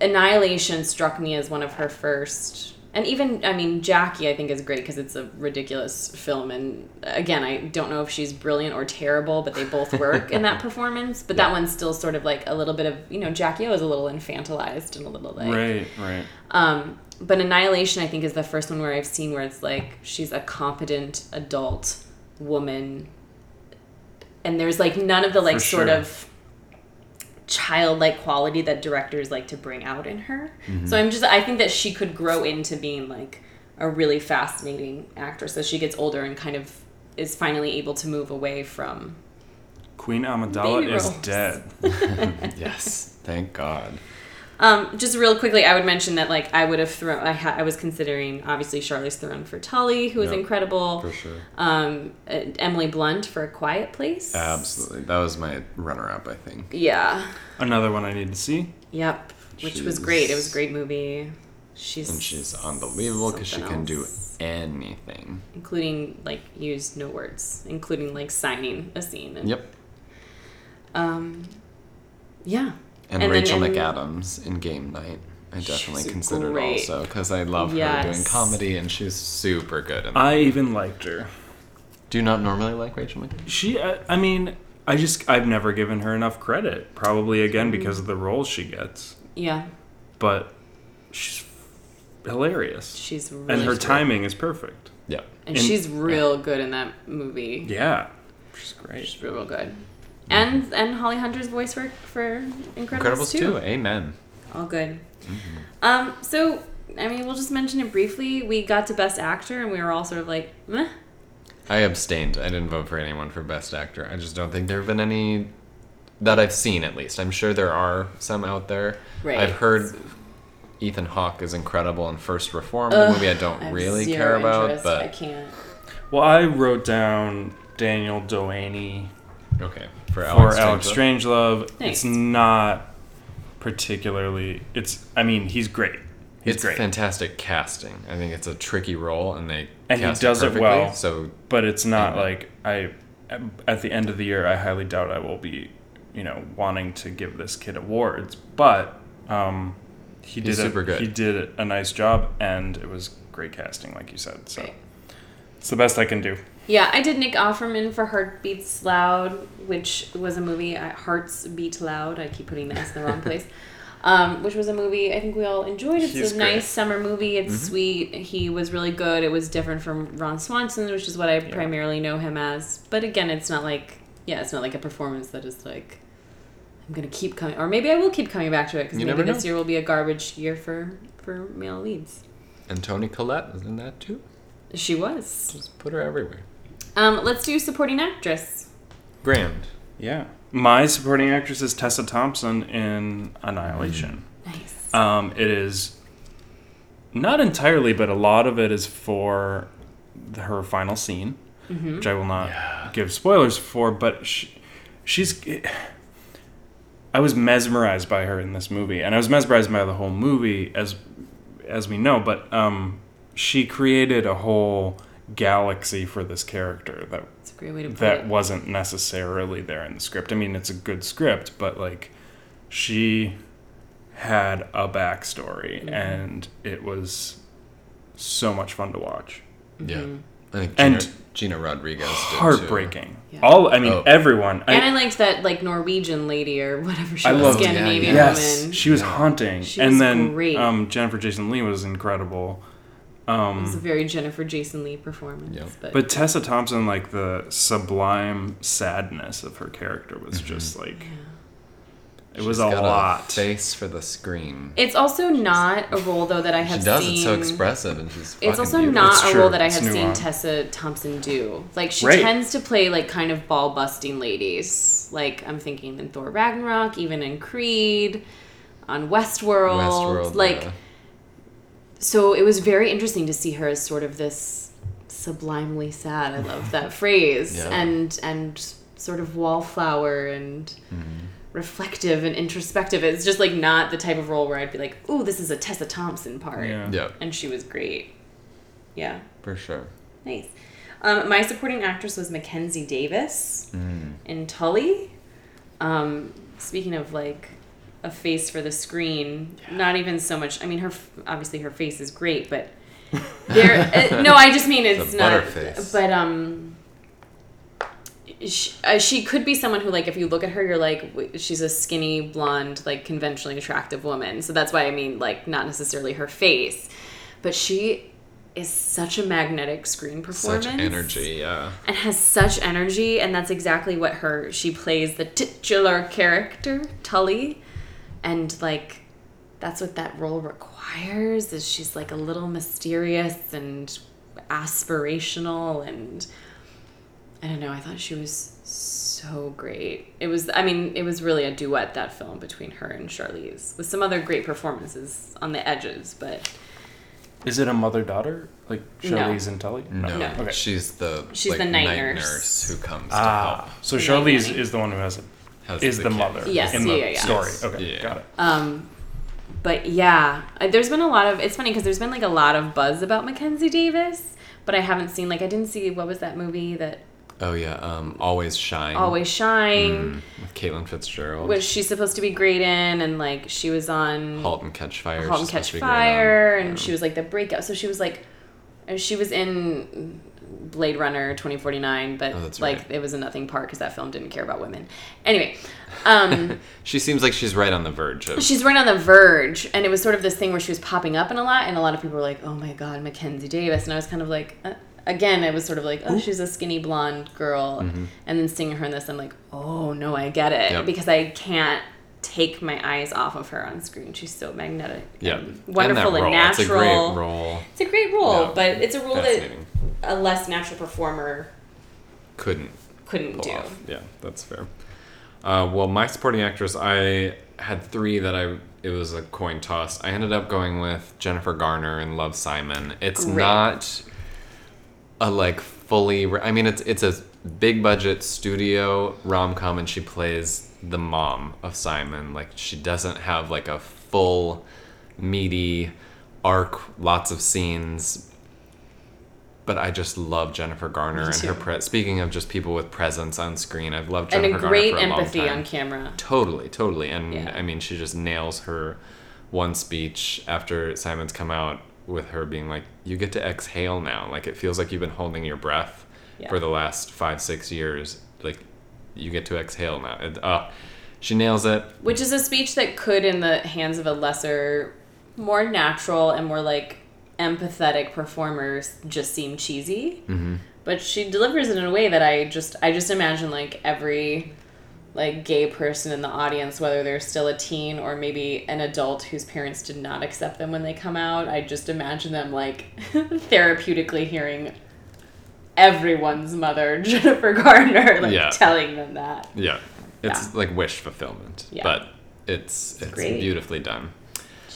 Annihilation struck me as one of her first and even I mean Jackie I think is great because it's a ridiculous film and again I don't know if she's brilliant or terrible but they both work in that performance. But that one's still sort of like a little bit of you know Jackie O is a little infantilized and a little like right, right. um, but Annihilation, I think, is the first one where I've seen where it's like she's a competent adult woman, and there's like none of the like sort of childlike quality that directors like to bring out in her. Mm-hmm. So I'm just, I think that she could grow into being like a really fascinating actress as she gets older and kind of is finally able to move away from. Queen Amidala is dead. yes. Thank God. Um, just real quickly, I would mention that like I would have thrown. I, ha- I was considering obviously Charlize Theron for Tully, who was Yep, incredible. For sure. Um, uh, Emily Blunt for A Quiet Place. Absolutely. That was my runner up, I think. Yeah. Another one I need to see. Yep. Which was great. It was a great movie. She's And she's unbelievable because she something can do anything. including like use no words, including like signing a scene. And, Yep. Um. Yeah. And, And then- Rachel and- McAdams in Game Night. I definitely She's considered great. also because I love her doing comedy and she's super good. In that. I even liked her. Do you not normally like Rachel McAdams? She, I, I mean, I just, I've never given her enough credit. Probably again because of the roles she gets. Yeah. But she's hilarious. She's really And her good. timing is perfect. Yeah. and in- she's real good in that movie. Yeah. She's great. She's real, real good. And and Holly Hunter's voice work for Incredibles, Incredibles 2. too. Amen. All good. Um, so I mean, we'll just mention it briefly. We got to Best Actor, and we were all sort of like, Meh. I abstained. I didn't vote for anyone for Best Actor. I just don't think there have been any that I've seen, at least. I'm sure there are some out there. Right. I've heard Ethan Hawke is incredible in First Reform, the movie I don't I really zero care about, interest. I but can't. Well, I wrote down Daniel Doheny okay. For for Alex, Alex Strangelove. Strangelove. It's not particularly. It's. I mean, he's great. He's It's great. fantastic casting. I think it's a tricky role, and they And he does it perfectly, well. So but it's not Amen. like I. At the end of the year, I highly doubt I will be, you know, wanting to give this kid awards. But um, he He's did super a, good. He did a nice job, and it was great casting, like you said. So it's the best I can do. Yeah, I did Nick Offerman for Heart Beats Loud, which was a movie. uh, Hearts Beat Loud. I keep putting the S in the wrong place. um, which was a movie I think we all enjoyed. It's He's a great. nice summer movie. It's sweet. He was really good. It was different from Ron Swanson, which is what I primarily know him as. But again, it's not like yeah, it's not like a performance that is like I'm gonna keep coming, or maybe I will keep coming back to it because maybe this know. year will be a garbage year for for male leads. And Toni Collette was in that too. She was. Just put her everywhere. Um, let's do supporting actress. Grand. Yeah. My supporting actress is Tessa Thompson in Annihilation. Nice. Um, it is not entirely, but a lot of it is for her final scene, which I will not give spoilers for. But she, she's. I was mesmerized by her in this movie, and I was mesmerized by the whole movie, as as we know. But um, she created a whole galaxy for this character that a great way to put that it. wasn't necessarily there in the script. I mean, it's a good script, but like she had a backstory Mm-hmm. and it was so much fun to watch. Yeah. Mm-hmm. I think Gina, And Gina Rodriguez did too. Heartbreaking. Yeah. All I mean, Oh. everyone. and I I, liked that like Norwegian lady or whatever she I was, loved- Scandinavian yeah. yes, woman. she was haunting. She and was then great. um, Jennifer Jason Lee was incredible. It was a Um, very Jennifer Jason Lee performance. Yep. But, but Tessa Thompson, like the sublime sadness of her character, was just like it was Mm-hmm. She's a got lot. face for the screen. it's also not a role though that I have She does. seen. It's so expressive, and she's. It's also beautiful. not It's a true. role that I It's have seen nuanced. Tessa Thompson do. Like she Right. tends to play like kind of ball busting ladies. Like I'm thinking in Thor Ragnarok, even in Creed, on Westworld. Westworld. like yeah. So it was very interesting to see her as sort of this sublimely sad. I love that phrase. Yeah. And and sort of wallflower and reflective and introspective. It's just like not the type of role where I'd be like, "Ooh, this is a Tessa Thompson part." Yeah. Yeah, And she was great. Yeah. for sure. Nice. Um, my supporting actress was Mackenzie Davis Mm. in Tully. Um, speaking of like a face for the screen, not even so much. I mean, her obviously her face is great, but there. uh, no, I just mean it's The not. butterface. But um, she, uh, she could be someone who like if you look at her, you're like w- she's a skinny blonde, like conventionally attractive woman. So that's why I mean like not necessarily her face, but she is such a magnetic screen performance Such energy. Yeah. and has such energy and that's exactly what her she plays the titular character tully and like that's what that role requires is she's like a little mysterious and aspirational and i don't know i thought she was so great it was i mean it was really a duet that film between her and charlize with some other great performances on the edges but Is it a mother daughter like No. Charlize and Tully? No, No. Okay. she's the She's like, the night nurse. who comes to Ah, help. so The Charlize nanny. is the one who has it. Has Is the kid. mother Yes, in the yeah, yeah, yeah. story? Yes. Okay, Yeah. got it. Um, but yeah, there's been a lot of. It's funny because there's been like a lot of buzz about Mackenzie Davis, but I haven't seen like I didn't see what was that movie that Oh yeah, um, always shine. Always Shine, Mm, with Caitlin Fitzgerald. which she's supposed to be great in, and like she was on Halt and Catch Fire. *Halt and Catch supposed to be great on. Fire, and Yeah. she was like the breakout. So she was like, uh, she was in Blade Runner 2049, but Oh, like right. it was a nothing part because that film didn't care about women. Anyway, um. She seems like she's right on the verge of. She's right on the verge, and it was sort of this thing where she was popping up in a lot, and a lot of people were like, "Oh my God, Mackenzie Davis," and I was kind of like, uh, again, I was sort of like, "Oh, she's a skinny blonde girl," and then seeing her in this, I'm like, "Oh no, I get it," Mm-hmm. Yep. because I can't take my eyes off of her on screen. She's so magnetic, yeah, wonderful and, and, natural. It's a great role. It's a great role, Yeah. but it's a role that. A less natural performer Couldn't couldn't do. off. Yeah, that's fair. Uh, well, my supporting actress, I had three that I. It was a coin toss. I ended up going with Jennifer Garner in Love Simon. It's Great. not a like fully. I mean, it's it's a big budget studio rom com, and she plays the mom of Simon. Like she doesn't have like a full meaty arc, lots of scenes. But I just love Jennifer Garner and her pre- speaking of just people with presence on screen. I've loved And Jennifer a great Garner for a long empathy time. on camera. Totally, totally. And Yeah. I mean, she just nails her one speech after Simon's come out with her being like, "You get to exhale now." Like it feels like you've been holding your breath Yeah. for the last five, six years. Like you get to exhale now. It, uh, she nails it. Which is a speech that could, in the hands of a lesser, more natural and more like empathetic performers, just seem cheesy. Mm-hmm. But she delivers it in a way that I just, I just imagine like every like gay person in the audience, whether they're still a teen or maybe an adult whose parents did not accept them when they come out. I just imagine them like therapeutically hearing everyone's mother, Jennifer Garner, like Yeah. telling them that. Yeah, it's Yeah. like wish fulfillment, Yeah. but it's it's great. beautifully done.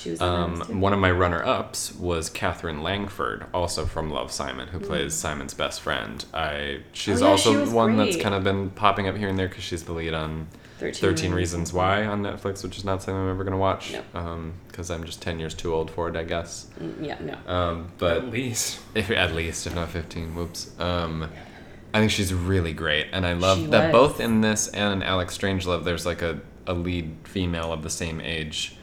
She was in that too. Um, one of my runner-ups was Katherine Langford, also from Love Simon, who plays Hmm. Simon's best friend. I she's Oh, yeah, also she was one that's kind of been popping up here and there because she's the lead on 13 13 Reasons Why on Netflix, which is not something I'm ever gonna watch No. because I'm just 10 years too old for it, I guess. Mm, Yeah, no. Um, but At least. if at least if not 15 whoops um i think she's really great and i love She that was. both in this and in alex strangelove there's like a, a lead female of the same age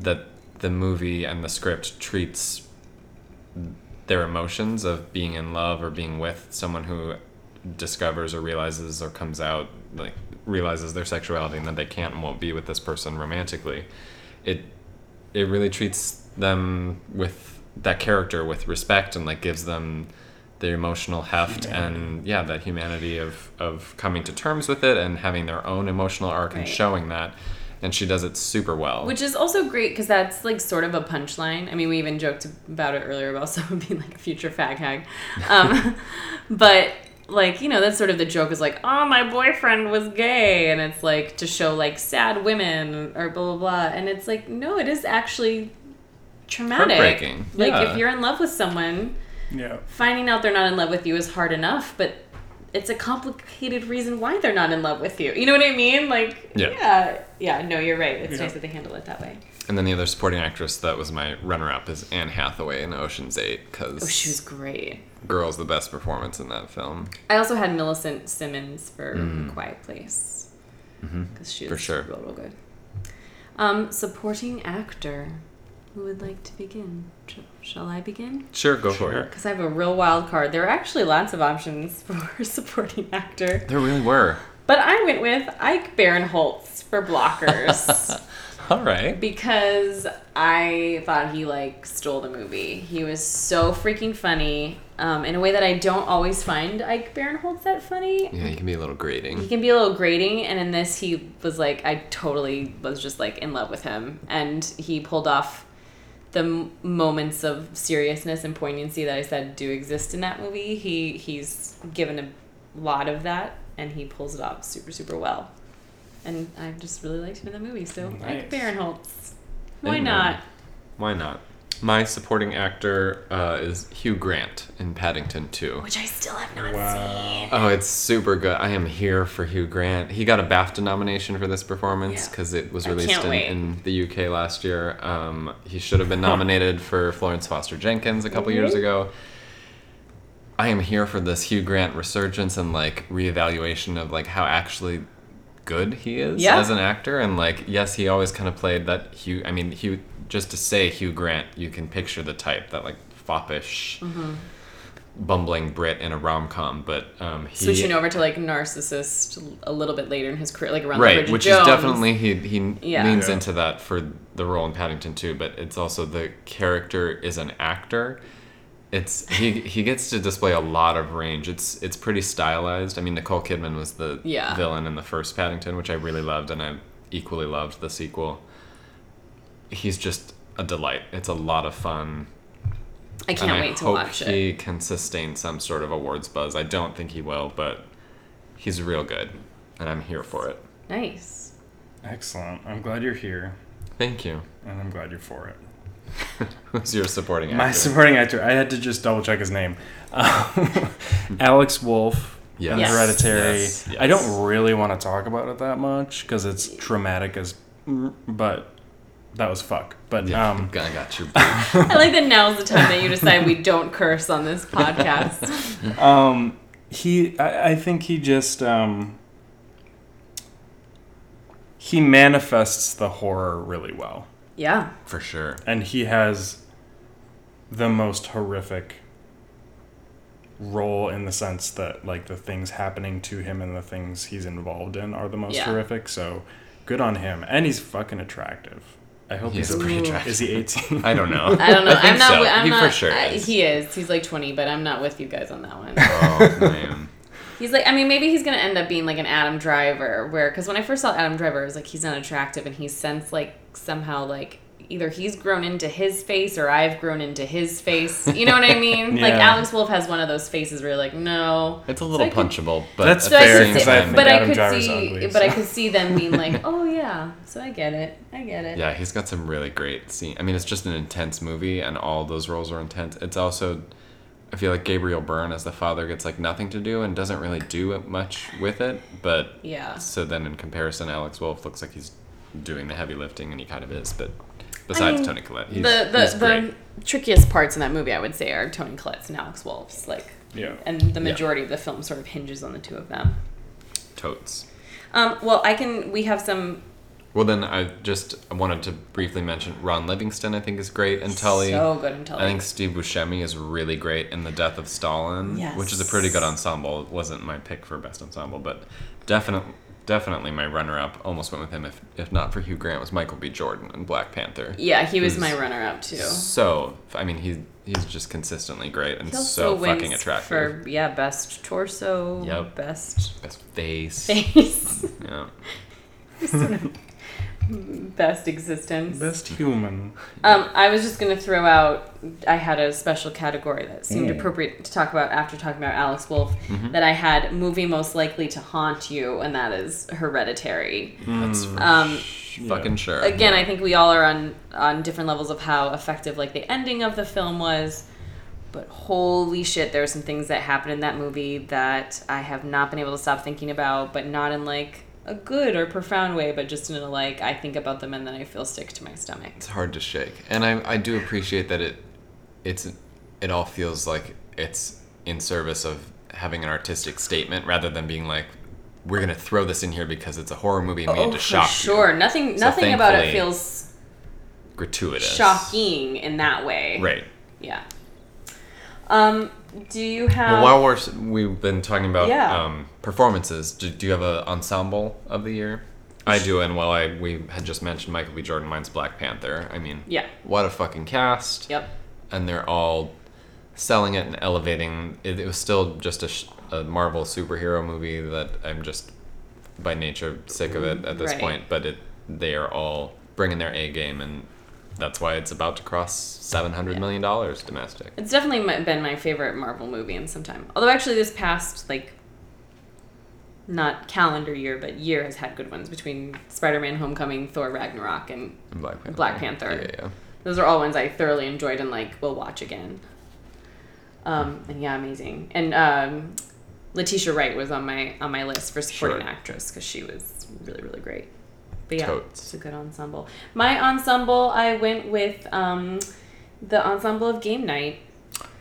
that the movie and the script treats their emotions of being in love or being with someone who discovers or realizes or comes out like realizes their sexuality and that they can't and won't be with this person romantically it it really treats them with that character with respect and like gives them the emotional heft and yeah that humanity of of coming to terms with it and having their own emotional arc and showing that and she does it super well Which is also great because that's like sort of a punchline. I mean, we even joked about it earlier about someone being like a future fag hag. Um, but like, you know, that's sort of the joke is like, oh, my boyfriend was gay. And it's like to show like sad women or blah, blah, blah. And it's like, no, it is actually traumatic. Heartbreaking. Like, Yeah. if you're in love with someone, Yeah. finding out they're not in love with you is hard enough, but it's a complicated reason why they're not in love with you. You know what I mean? Like, Yeah. yeah, yeah. No, you're right. It's Yeah. nice that they handle it that way. and then the other supporting actress that was my runner-up is anne hathaway in oceans 8 because Oh, she was great. girl's the best performance in that film I also had Millicent Simmonds for Quiet Place because she was Mm-hmm. For sure. real, real good. Um, supporting actor. Who would like to begin? Sh- shall I begin? sure go for it Because I have a real wild card. There are actually lots of options for supporting actor, there really were but I went with Ike Barinholtz for Blockers. all right because I thought he like stole the movie. He was so freaking funny um, in a way that I don't always find Ike Barinholtz that funny. yeah you can be a little grating He can be a little grating, and in this, he was like, I totally was just like in love with him, and he pulled off the moments of seriousness and poignancy that I said do exist in that movie. He he's given a lot of that, and he pulls it off super super well. And I just really liked him in the movie, so Nice. Barinholtz. Why Amen. not? why not my supporting actor uh, is hugh grant in paddington 2 Which I still have not Wow. seen. Oh, it's super good. I am here for Hugh Grant. He got a BAFTA nomination for this performance Yeah. because it was released in, in the UK last year. Um, he should have been nominated for Florence Foster Jenkins a couple years Mhm. ago. I am here for this Hugh Grant resurgence and like reevaluation of like how actually good he is Yeah. as an actor and like yes he always kind of played that Hugh I mean Hugh just to say Hugh Grant you can picture the type that like foppish Mm-hmm. bumbling Brit in a rom com but um he Switching over to like narcissist a little bit later in his career, like around the right Bridget which Jones. is definitely he he Yeah. leans Yeah. into that for the role in Paddington 2 but it's also the character is an actor it's he he gets to display a lot of range it's it's pretty stylized i mean nicole kidman was the Yeah. villain in the first paddington which i really loved and i equally loved the sequel he's just a delight it's a lot of fun I can't and wait I to hope watch he it. can sustain some sort of awards buzz i don't think he will but he's real good and i'm here for it Nice. Excellent. I'm glad you're here, thank you and I'm glad you're for it. who's your supporting actor My supporting actor, I had to just double check his name. Um, Alex Wolff Yes. in Yes. Hereditary. Yes, I don't really want to talk about it that much because it's traumatic as, but that was fuck. But yeah, um, I got your I like that now's the time that you decide we don't curse on this podcast. um, he, I, I think he just um, he manifests the horror really well. Yeah. for sure and he has the most horrific role in the sense that like the things happening to him and the things he's involved in are the most Yeah. horrific so good on him, and he's fucking attractive. I hope He's he's, pretty attractive. Is he 18? I don't know. I don't know. I think am not. so. wi- I'm he not. for sure I- is. he is. He's like 20, but I'm not with you guys on that one. oh man. He's like, I mean, maybe he's gonna end up being like an Adam Driver, where because when I first saw Adam Driver, it was like he's not attractive, and he's since like somehow like either he's grown into his face or I've grown into his face. You know what I mean? Like Alex Wolff has one of those faces where you're like, no. It's a little I could- punchable, but That's at So I could see, I time- think but I could Driver's see, ugly, but I could see them being like, oh yeah, so I get it, I get it. Yeah, he's got some really great scene. I mean, it's just an intense movie, and all those roles are intense. It's also, I feel like Gabriel Byrne as the father gets like nothing to do and doesn't really do much with it. But Yeah. so then in comparison, Alex Wolff looks like he's doing the heavy lifting, and he kind of is. But besides mean, Toni Collette, he's, the the, he's the trickiest parts in that movie, I would say, are Toni Collette's and Alex Wolff's. Like, Yeah. and the majority of the film sort of hinges on the two of them. Totes. Um, well, I can. We have some Well, then I just wanted to briefly mention Ron Livingston. I think is great in Tully. so good in Tully. I think Steve Buscemi is really great in The Death of Stalin, which is a pretty good ensemble. It wasn't my pick for best ensemble, but definitely definitely my runner up. Almost went with him if if not for Hugh Grant was Michael B. Jordan in Black Panther. yeah, he was my runner-up too. So I mean he's he's just consistently great and so fucking attractive. for yeah, best torso, Yep. best Best face. face, Yeah. best existence. Best human. Um, I was just gonna throw out. I had a special category that seemed Mm. appropriate to talk about after talking about Alex Wolff. Mm-hmm. That I had movie most likely to haunt you, and that is Hereditary. That's Um, sh- fucking sure. again, I think we all are on on different levels of how effective like the ending of the film was. But holy shit, there are some things that happened in that movie that I have not been able to stop thinking about, but not in like a good or profound way, but just in a like I think about them and then I feel sick to my stomach. it's hard to shake and I, I do appreciate that it it's it all feels like it's in service of having an artistic statement rather than being like we're gonna throw this in here because it's a horror movie made Oh, to shock sure. you Nothing So nothing about it feels gratuitous shocking in that way. right Yeah. Um, do you have well while we're, we've been talking about Yeah. um, performances do, do you have an ensemble of the year I do, and while I we had just mentioned Michael B. Jordan, mine's Black Panther. I mean, Yeah. what a fucking cast! Yep. and they're all selling it and elevating. It, it was still just a, sh- a Marvel superhero movie that I'm just by nature sick of it at this Right. point. But it they are all bringing their A game, and that's why it's about to cross seven hundred million dollars domestic. It's definitely been my favorite Marvel movie in some time. Although actually this past like not calendar year, but year has had good ones between Spider-Man: Homecoming, Thor: Ragnarok, and And Black Panther. Black Panther. Yeah, yeah. those are all ones I thoroughly enjoyed and like will watch again. Um, and yeah, amazing. And um, Letitia Wright was on my on my list for supporting Sure. actress because she was really really great. But yeah, Totes. it's a good ensemble. My ensemble, I went with um, the ensemble of Game Night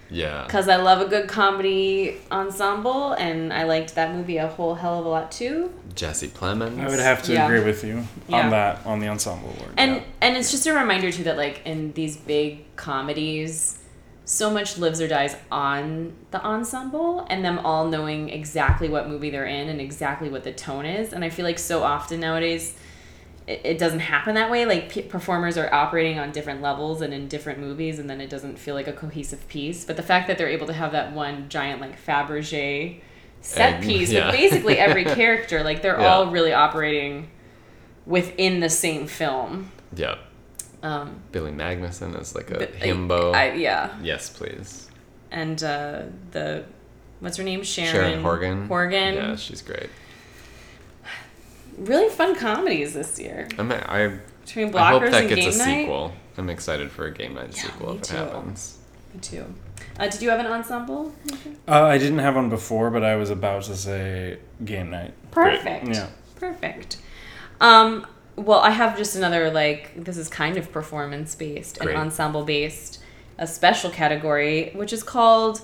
Yeah. because I love a good comedy ensemble, and I liked that movie a whole hell of a lot too. Jesse Plemons. I would have to Yeah. agree with you Yeah. on that on the ensemble award. And yeah. and it's just a reminder too that like in these big comedies, so much lives or dies on the ensemble and them all knowing exactly what movie they're in and exactly what the tone is. And I feel like so often nowadays. It it doesn't happen that way. Like p- performers are operating on different levels and in different movies, and then it doesn't feel like a cohesive piece. But the fact that they're able to have that one giant like Fabergé set Egg, piece yeah. with basically every character, like they're Yeah. all really operating within the same film. Yeah. Um, Billy Magnussen is like a but, himbo. I, yeah, yes, please. and uh, the what's her name? Sharon, Sharon Horgan. Horgan. Yeah, she's great. Really fun comedies this year I mean, I between I hope Blockers that and gets Game a Night. sequel. I'm excited for a game night Yeah, sequel me if it happens. Me too. Uh, did you have an ensemble? Uh, I didn't have one before, but I was about to say game night. Great. Perfect. Yeah. Perfect. Um, well, I have just another like this is kind of performance based and ensemble based, a special category which is called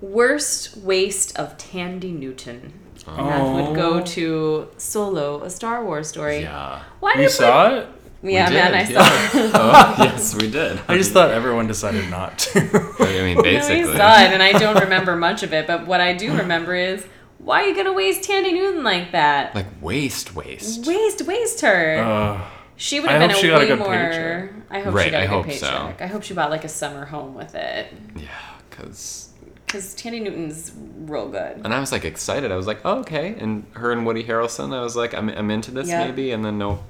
worst waste of Thandie Newton. And that would go Oh. to Solo, a Star Wars story. Yeah. Why You did saw it? Yeah, We man, did, I yeah. saw it. oh, yes, we did. I just thought everyone decided not to. I mean, No, basically. we saw it, and I don't remember much of it. But what I do remember is Why are you gonna waste Thandie Newton like that? Like waste, waste. waste, waste her. Uh, she would I have been hope a she got a way good more. paycheck. I hope she Right, got a I good hope so. paycheck. I hope she bought like a summer home with it. Yeah, because. Because Thandie Newton's real good. And I was like excited. I was like, oh, okay. And her and Woody Harrelson, I was like, I'm, I'm into this maybe. And then no.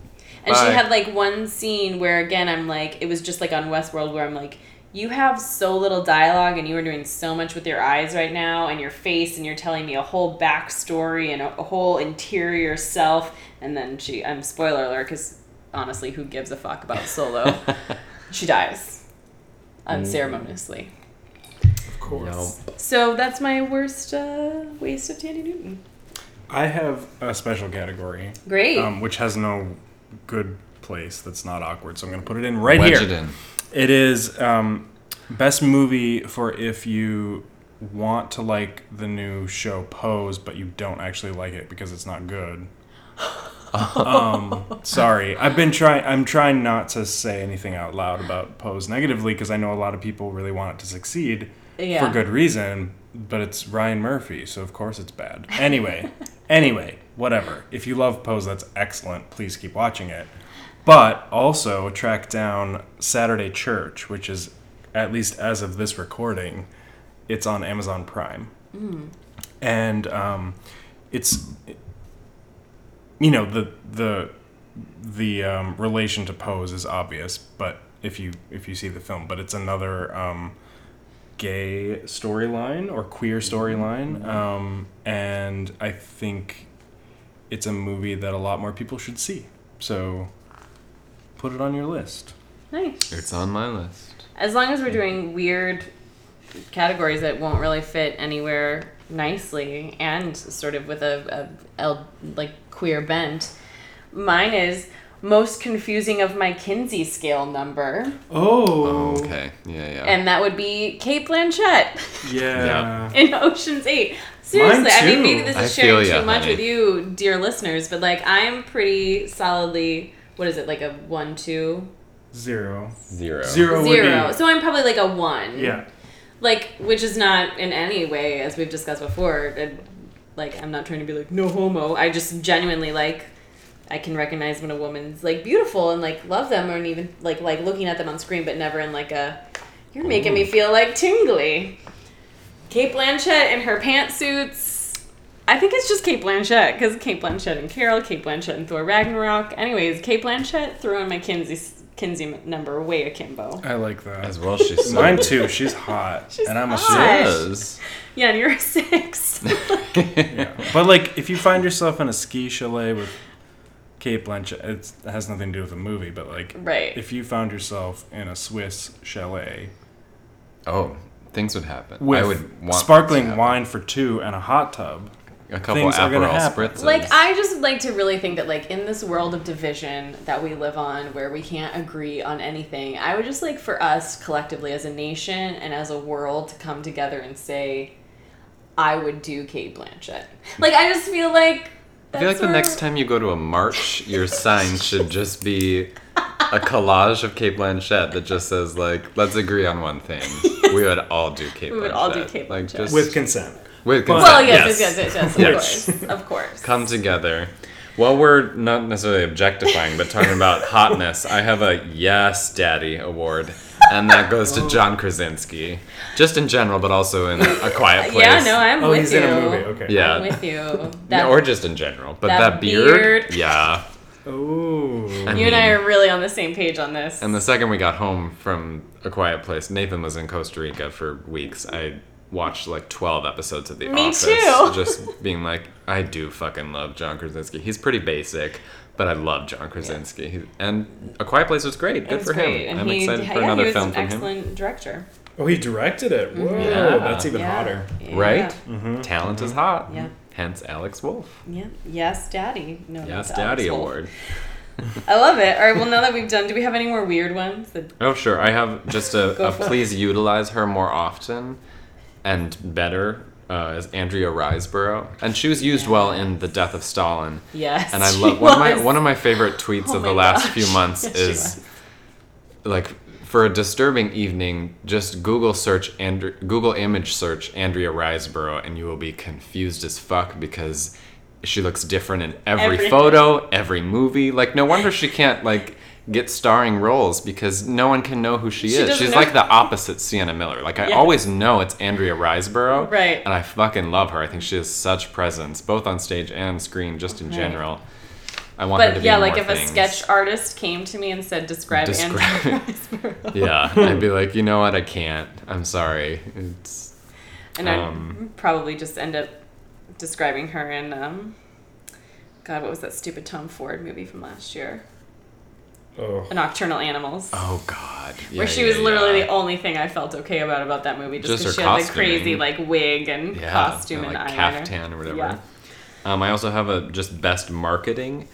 And Bye. she had like one scene where again I'm like it was just like on Westworld where I'm like you have so little dialogue and you are doing so much with your eyes right now and your face and you're telling me a whole backstory and a, a whole interior self and then she I'm spoiler alert because honestly who gives a fuck about Solo she dies mm. unceremoniously of course. so that's my worst uh, waste of Thandie Newton I have a special category, great um, which has no good place that's not awkward. So I'm going to put it in right Wedge here. it in. It is um, best movie for if you want to like the new show Pose, but you don't actually like it because it's not good. um, sorry, I've been trying. I'm trying not to say anything out loud about Pose negatively because I know a lot of people really want it to succeed Yeah. for good reason. But it's Ryan Murphy, so of course it's bad. Anyway, anyway, whatever. If you love Pose, that's excellent. Please keep watching it. But also track down Saturday Church, which is, at least as of this recording, it's on Amazon Prime. And um, it's, you know, the the the um, relation to Pose is obvious, but if you if you see the film, but it's another um, gay storyline or queer storyline, um, and I think it's a movie that a lot more people should see. So put it on your list. nice It's on my list. As long as we're doing weird categories that won't really fit anywhere nicely and sort of with a like queer bent. Mine is most confusing of my Kinsey scale number, Oh, Okay. Yeah, yeah. and that would be Cate Blanchett yeah. in Ocean's Eight. Seriously, I mean, maybe this I is sharing feel ya, too much honey. with you, dear listeners, but like I'm pretty solidly. What is it like a one two Zero. Zero. Zero. would zero? be- So I'm probably like a one. Yeah. like which is not in any way as we've discussed before uh, like i'm not trying to be like no homo i just genuinely like i can recognize when a woman's like beautiful and like love them or even like like looking at them on screen but never in like a you're making me feel like tingly cate blanchett in her pantsuits i think it's just cate blanchett because cate blanchett and carol cate blanchett and thor ragnarok anyways cate blanchett threw in my kinsey kinsey number way akimbo I like that. As well, she's so Mine too. She's hot, She's and I'm a hot. six. Is. yeah and you're a six Yeah. But like, if you find yourself in a ski chalet with Cate Blanchett, it's, it has nothing to do with the movie. But like, Right. if you found yourself in a Swiss chalet Oh, things would happen. with I would want sparkling wine for two and a hot tub. A couple things Aperol spritzes. Like I just like to really think that like in this world of division that we live on where we can't agree on anything, I would just like for us collectively as a nation and as a world to come together and say I would do Cate Blanchett. Like I just feel like I feel like the next time you go to a march, your sign should just be a collage of Cate Blanchett that just says like, "Let's agree on one thing. We would all do Cape. We would Blanchett. all do Kate Like Blanchett. just with consent. with Well, consent. Well, yes, yes, yes, yes, Yes. of course. Of course. come together. Well, we're not necessarily objectifying, but talking about hotness, I have a Yes Daddy award, and that goes Oh. to John Krasinski. Just in general, but also in A Quiet Place. Yeah, no, I'm Oh, with he's you. in a movie. Okay. Yeah. I'm with you. No, That, or just in general. But that that, beard, beard. yeah. Ooh. I you and I are really on the same page on this. And the second we got home from A Quiet Place, Nathan was in Costa Rica for weeks. I watched like 12 episodes of The Me Office. too. Just being like, I do fucking love John Krasinski. He's pretty basic, but I love John Krasinski. He- And A Quiet Place was great. Good It's for great. him. And I'm he, excited yeah, for another he was film an from him. excellent director. Oh, he directed it. Whoa, Yeah. that's even Yeah. hotter. Yeah. Right? Mm-hmm. Talent is hot. Yeah. Hence Alex Wolff. Yeah. Yes, Daddy. No, Yes, that's Alex Daddy Wolff. Award. I love it. All right. Well, now that we've done, do we have any more weird ones? That, Oh, sure. I have just a, a for it. please utilize her more often and better uh, as Andrea Riseborough. And she was used well in The Death of Stalin. yes. And I love one of my one of my favorite tweets Oh of the last gosh. few months Yes, is like for a disturbing evening, just Google search and Google image search Andrea Riseborough, and you will be confused as fuck because she looks different in every Every- photo, every movie. Like, no wonder she can't like get starring roles because no one can know who she, She is. She's know- like the opposite Sienna Miller. Like, I Yes. always know it's Andrea Riseborough, Right. And I fucking love her. I think she has such presence, both on stage and screen, just in Right. general. I want her to But be yeah, like if a sketch artist came to me and said, "Describe, Describe- Andrea Riseborough," Yeah, I'd be like, you know what? I can't. I'm sorry. It's and I'd Um, probably just end up describing her in, um, God, what was that stupid Tom Ford movie from last year? Oh. Nocturnal Animals. oh god. where she yeah, was literally yeah. the only thing I felt okay about about that movie, just Just because her she had the costuming. crazy like wig and yeah, costume like and caftan or whatever. Yeah. Um, I also have a just best marketing,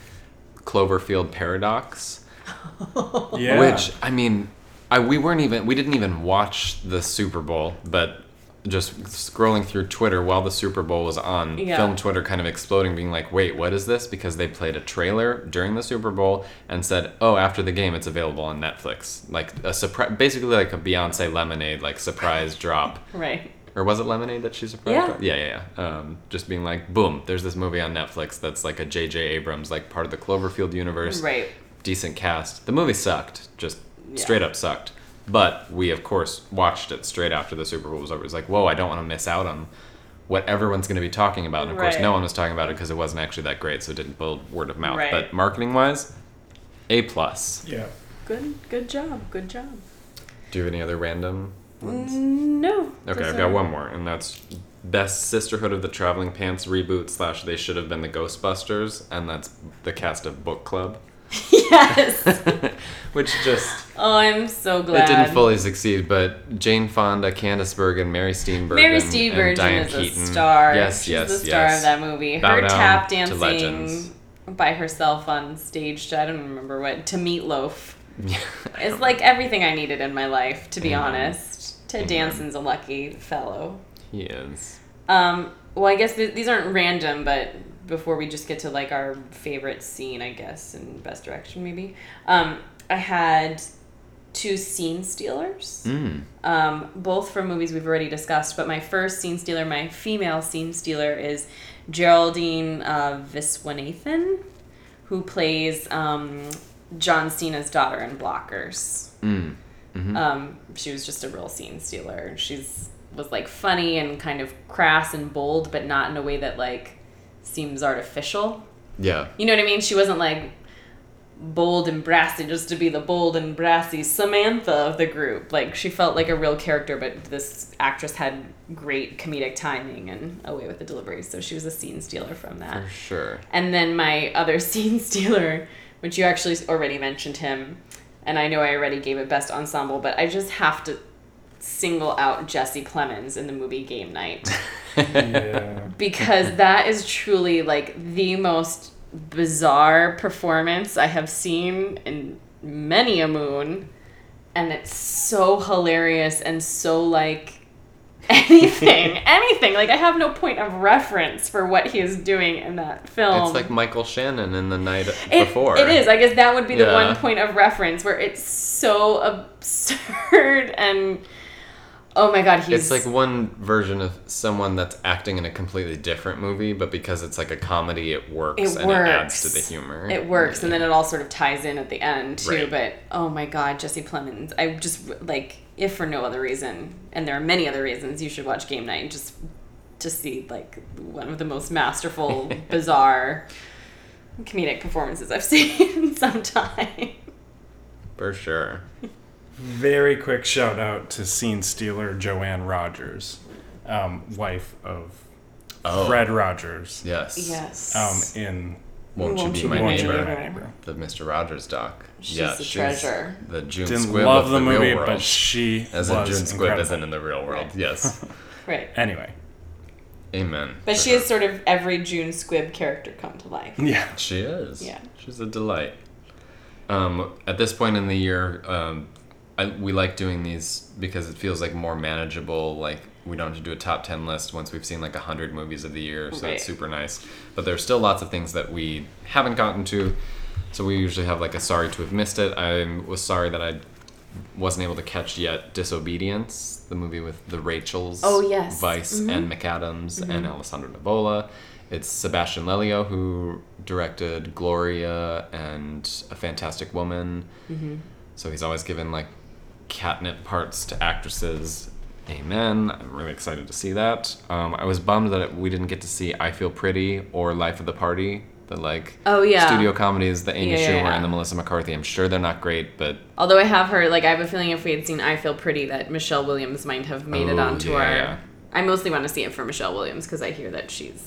Cloverfield Paradox, Yeah. which I mean, I we weren't even we didn't even watch the Super Bowl, but just scrolling through Twitter while the Super Bowl was on, Yeah. film Twitter kind of exploding, being like, "Wait, what is this?" Because they played a trailer during the Super Bowl and said, "Oh, after the game, it's available on Netflix." Like a surprise, basically like a Beyonce Lemonade like surprise drop. Right. Or was it Lemonade that she surprised? Yeah. Yeah, yeah, yeah. Um, just being like, boom, there's this movie on Netflix that's like a J.J. Abrams, like part of the Cloverfield universe. Right. Decent cast. The movie sucked, just Yeah. straight up sucked. But we, of course, watched it straight after the Super Bowl was over. It was like, whoa, I don't want to miss out on what everyone's going to be talking about. And of course, no one was talking about it because it wasn't actually that great, so it didn't build word of mouth. Right. But marketing wise, A plus. Yeah. Good. Good job. Good job. Do you have any other random ones? Mm, no. Okay, I've got one more, and that's Best Sisterhood of the Traveling Pants reboot slash They Should Have Been the Ghostbusters, and that's the cast of Book Club, yes. which just Oh, I'm so glad. it didn't fully succeed, but Jane Fonda, Candice Bergen, Mary Steenburgen, Mary and Steenburgen Diane is a Keaton. star. Yes, She's yes, the star yes. of that movie. Bow Her tap dancing by herself on stage. I don't remember what to Meatloaf. It's like everything I needed in my life, to be Amen. honest. Ted Amen. Danson's a lucky fellow. he is. Um, well, I guess th- these aren't random, but before we just get to like our favorite scene, I guess, in Best Direction, maybe, um, I had two scene stealers, Mm. um, both from movies we've already discussed. But my first scene stealer, my female scene stealer, is Geraldine uh, Viswanathan, who plays um, John Cena's daughter in Blockers. Mm. Mhm. Um, she was just a real scene stealer. She's was like funny and kind of crass and bold, but not in a way that like seems artificial. yeah. You know what I mean? She wasn't like bold and brassy just to be the bold and brassy Samantha of the group. Like she felt like a real character, but this actress had great comedic timing and a way with the delivery. So she was a scene stealer from that. For sure. And then my other scene stealer, which you actually already mentioned him, and I know I already gave it best ensemble, but I just have to single out Jesse Plemons in the movie Game Night Yeah. because that is truly like the most bizarre performance I have seen in many a moon, and it's so hilarious and so like anything, anything. Like I have no point of reference for what he is doing in that film. it's like Michael Shannon in the night It- before. It is. I guess that would be the one point of reference where it's so absurd and oh my god, he's It's like one version of someone that's acting in a completely different movie, but because it's like a comedy, it works It and it adds to the humor. it works and then it all sort of ties in at the end too. Right. But oh my god, Jesse Plemons! I just like if for no other reason, and there are many other reasons, you should watch Game Night just to see like one of the most masterful, bizarre comedic performances I've seen in some time. For sure. Very quick shout out to scene stealer Joanne Rogers, um, wife of Oh. Fred Rogers. Yes. Yes. Um, in Won't, Won't you You be my Won't neighbor? Be Neighbor. The Mr. Rogers doc. She's yeah, the treasure. The June Didn't Squibb love of the the, movie, real world. but she As was in June Squibb incredible. isn't in the real world. Yes. Right. Anyway, Amen. But she her. is sort of every June Squibb character come to life. yeah. She is. Yeah. She's a delight. Um, at this point in the year, um, I, we like doing these because it feels like more manageable. Like we don't have to do a top ten list once we've seen like a hundred movies of the year, so Right. it's super nice. But there's still lots of things that we haven't gotten to, so we usually have like a sorry to have missed it. I was sorry that I wasn't able to catch yet, Disobedience, the movie with the Rachels, Oh, yes. Mm-hmm. Weisz and McAdams and Alessandro Nivola. It's Sebastian Lelio who directed Gloria and A Fantastic Woman. Mm-hmm. So he's always given like catnip parts to actresses. Amen. I'm really excited to see that. Um, I was bummed that we didn't get to see I Feel Pretty or Life of the Party. The like Oh, yeah. studio comedies, the Amy Yeah, yeah, Schumer yeah. and the Melissa McCarthy. I'm sure they're not great, but Although I have heard, like, I have a feeling if we had seen I Feel Pretty, that Michelle Williams might have made it Oh, onto yeah, our. yeah. I mostly want to see it for Michelle Williams because I hear that she's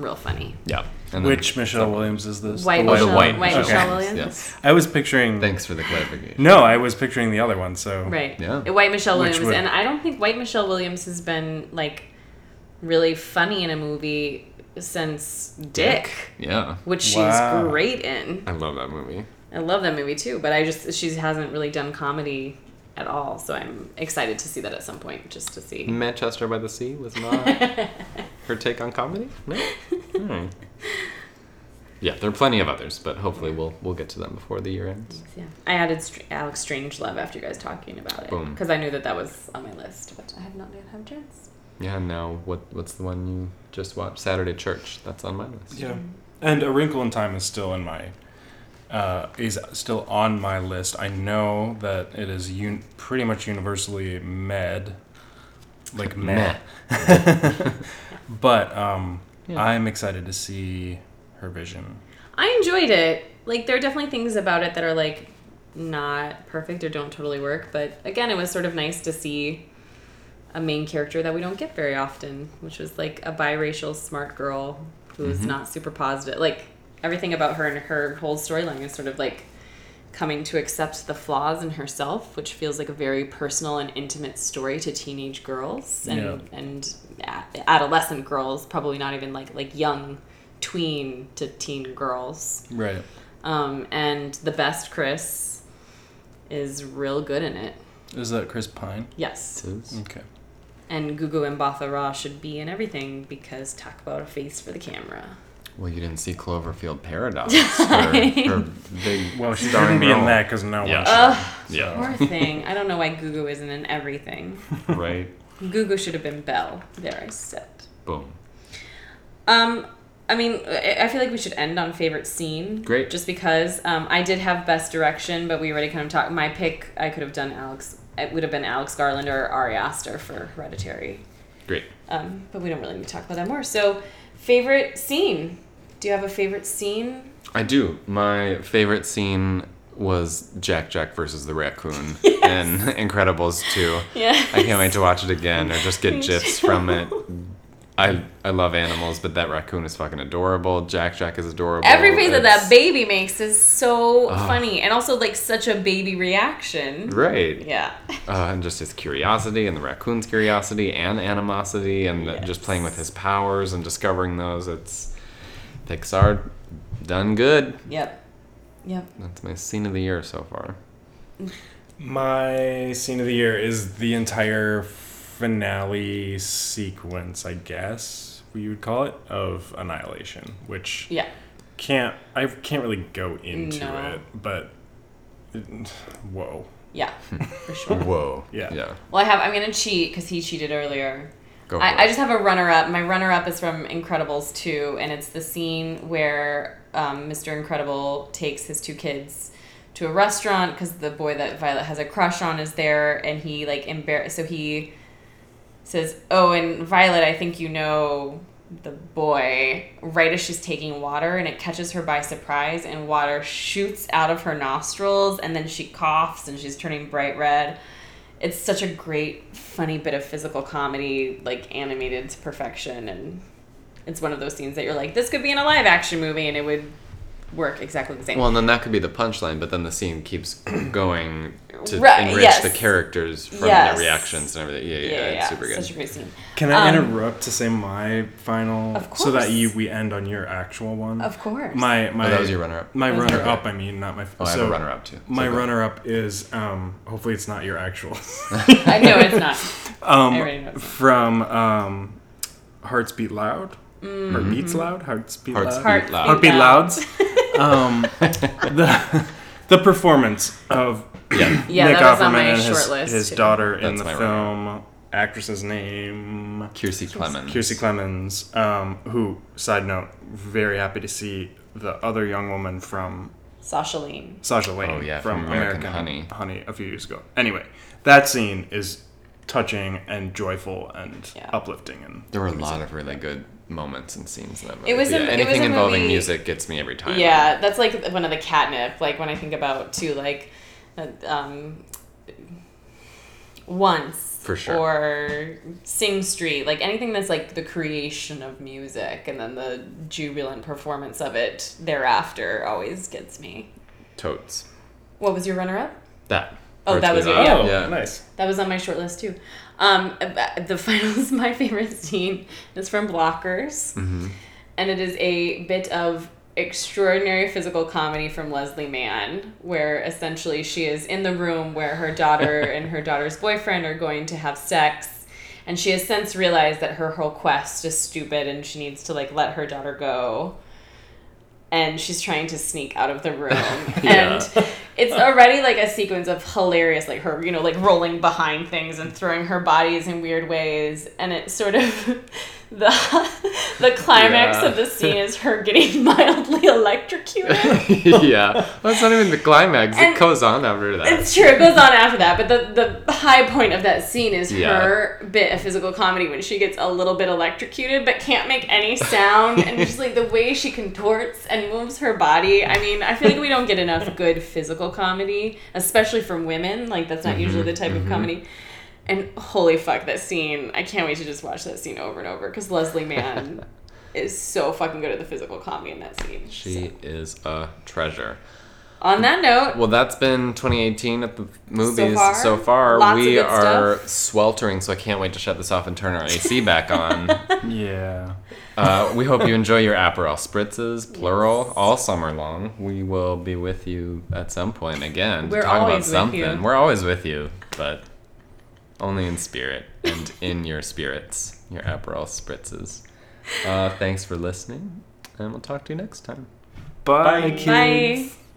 real funny. yeah. And Which Michelle Williams is this? White oh, The Oh, Michelle, white white Michelle Michelle Williams, Williams. Yes. I was picturing. Thanks for the clarification. No, I was picturing the other one. So Right. Yeah. White Michelle Williams. would- And I don't think White Michelle Williams has been, like, really funny in a movie since Dick, Yeah. which Wow. she's great in. I love that movie. I love that movie too, but I just, she hasn't really done comedy at all. So I'm excited to see that at some point, just to see. Manchester by the Sea was not her take on comedy. No. Hmm. Yeah, there are plenty of others, but hopefully we'll we'll get to them before the year ends. Yeah, I added Str- Alex Strangelove after you guys talking about it because I knew that that was on my list, but I have not yet had a chance. Yeah, and now what what's the one you just watched? Saturday Church. That's on my list. Yeah, and A Wrinkle in Time is still in my uh, is still on my list. I know that it is un- pretty much universally med, like meh. but um, Yeah. I'm excited to see her vision. I enjoyed it. Like there are definitely things about it that are like not perfect or don't totally work, but again, it was sort of nice to see a main character that we don't get very often, which was like a biracial smart girl who's not super positive. Like everything about her and her whole storyline is sort of like coming to accept the flaws in herself, which feels like a very personal and intimate story to teenage girls and Yeah. and adolescent girls, probably not even like like young tween to teen girls. Right. Um, and the best Chris is real good in it. Is that Chris Pine? Yes. Okay. And Gugu Mbatha Raw should be in everything because talk about a face for the camera. Well, you didn't see Cloverfield Paradox. her, her big Well, she shouldn't be in that because no Yeah. one. Ugh, Yeah. poor thing. I don't know why Gugu isn't in everything. right. Gugu should have been Belle. There, I said. Boom. Um, I mean, I I feel like we should end on favorite scene. Great. Just because um, I did have best direction, but we already kind of talked. My pick, I could have done Alex. It would have been Alex Garland or Ari Aster for Hereditary. Great. Um, but we don't really need to talk about that more. So, favorite scene. Do you have a favorite scene? I do. My favorite scene was Jack Jack versus the raccoon in Incredibles 2. Yeah. I can't wait to watch it again or just get gifs from it. I I love animals, but that raccoon is fucking adorable. Jack Jack is adorable. Every face that that baby makes is so Ugh. funny, and also like such a baby reaction. Right. Yeah. Uh, and just his curiosity and the raccoon's curiosity and animosity and the- just playing with his powers and discovering those. It's Pixar done good. Yep. Yep. That's my scene of the year so far. My scene of the year is the entire finale sequence, I guess we would call it, of Annihilation, which Yeah. can't I can't really go into No. it, but whoa. Yeah. For sure. Whoa. Yeah. Yeah. Well, I have. I'm gonna cheat because he cheated earlier. Go I. I just have a runner up. My runner up is from Incredibles 2, and it's the scene where um, Mr. Incredible takes his two kids to a restaurant because the boy that Violet has a crush on is there, and he like embarrass. So he says, "Oh, and Violet, I think you know the boy." Right as she's taking water, and it catches her by surprise, and water shoots out of her nostrils, and then she coughs, and she's turning bright red it's such a great funny bit of physical comedy like animated to perfection and it's one of those scenes that you're like this could be in a live action movie and it would work exactly the same Well, and then that could be the punchline, but then the scene keeps going to Right, enrich yes. the characters from Yes. their reactions and everything. Yeah, yeah, yeah, yeah, it's super good. such a great scene Can I Um, interrupt to say my final Of so that you we end on your actual one? of course My my oh, that was your runner-up. My runner your- up, I mean, not my. Oh, I have a runner-up too. So My runner up is um. Hopefully, it's not your actual. i know it's not um, I already know it's from um, Hearts Beat Loud. Mm. Or Beats Loud. Hearts Beat Hearts Loud. Beat Loud. Heartbeat Louds. um, the The performance of Yeah. Yeah, Nick that was on Offerman my and his, short list, his too. daughter in That's the my film. Actress's name. Kiersey Clemons. Kiersey Clemons, um, who, side note, very happy to see the other young woman from Sasha Lane. Sasha Lane Oh, yeah, from, from American, American Honey. Honey a few years ago. Anyway, that scene is touching and joyful and Yeah. uplifting and There were a lot of really good moments and scenes in that movie. It was a- yeah, it was anything a involving movie- music gets me every time. Yeah, that's like one of the catnip. Like when I think about too, like uh, um, once For sure. or Sing Street, like anything that's like the creation of music and then the jubilant performance of it thereafter always gets me. Totes. What was your runner up? That. Oh, that was Virtually your- that. yeah. Oh, nice. That was on my short list too. Um, the final is my favorite scene. It's from Blockers, and it is a bit of extraordinary physical comedy from Leslie Mann, where essentially she is in the room where her daughter and her daughter's boyfriend are going to have sex. And she has since realized that her whole quest is stupid and she needs to like let her daughter go. And she's trying to sneak out of the room. Yeah. And it's already like a sequence of hilarious, like her, you know, like rolling behind things and throwing her bodies in weird ways. And it sort of the the climax Yeah. of the scene is her getting mildly electrocuted. yeah. That's not even the climax. And- it goes on after that. It's true. It goes on after that, but the the high point of that scene is Yeah. her bit of physical comedy when she gets a little bit electrocuted but can't make any sound, and just like the way she contorts and moves her body. I mean, I feel like we don't get enough good physical comedy, especially from women. Like that's not usually mm-hmm. the type of mm-hmm. comedy. And holy fuck, that scene! I can't wait to just watch that scene over and over because Leslie Mann is so fucking good at the physical comedy in that scene. She is a treasure. On that note, Well, that's been 2018 at the movies far? so far. Lots of we good are stuff. sweltering, so I can't wait to shut this off and turn our AC back on. Yeah. Uh, we hope you enjoy your Aperol spritzes, plural, all summer long. We will be with you at some point again We're to talk about always with something. you. We're always with you, but only in spirit and in your spirits, your Aperol spritzes. Uh, thanks for listening, and we'll talk to you next time. Bye, kids. bye.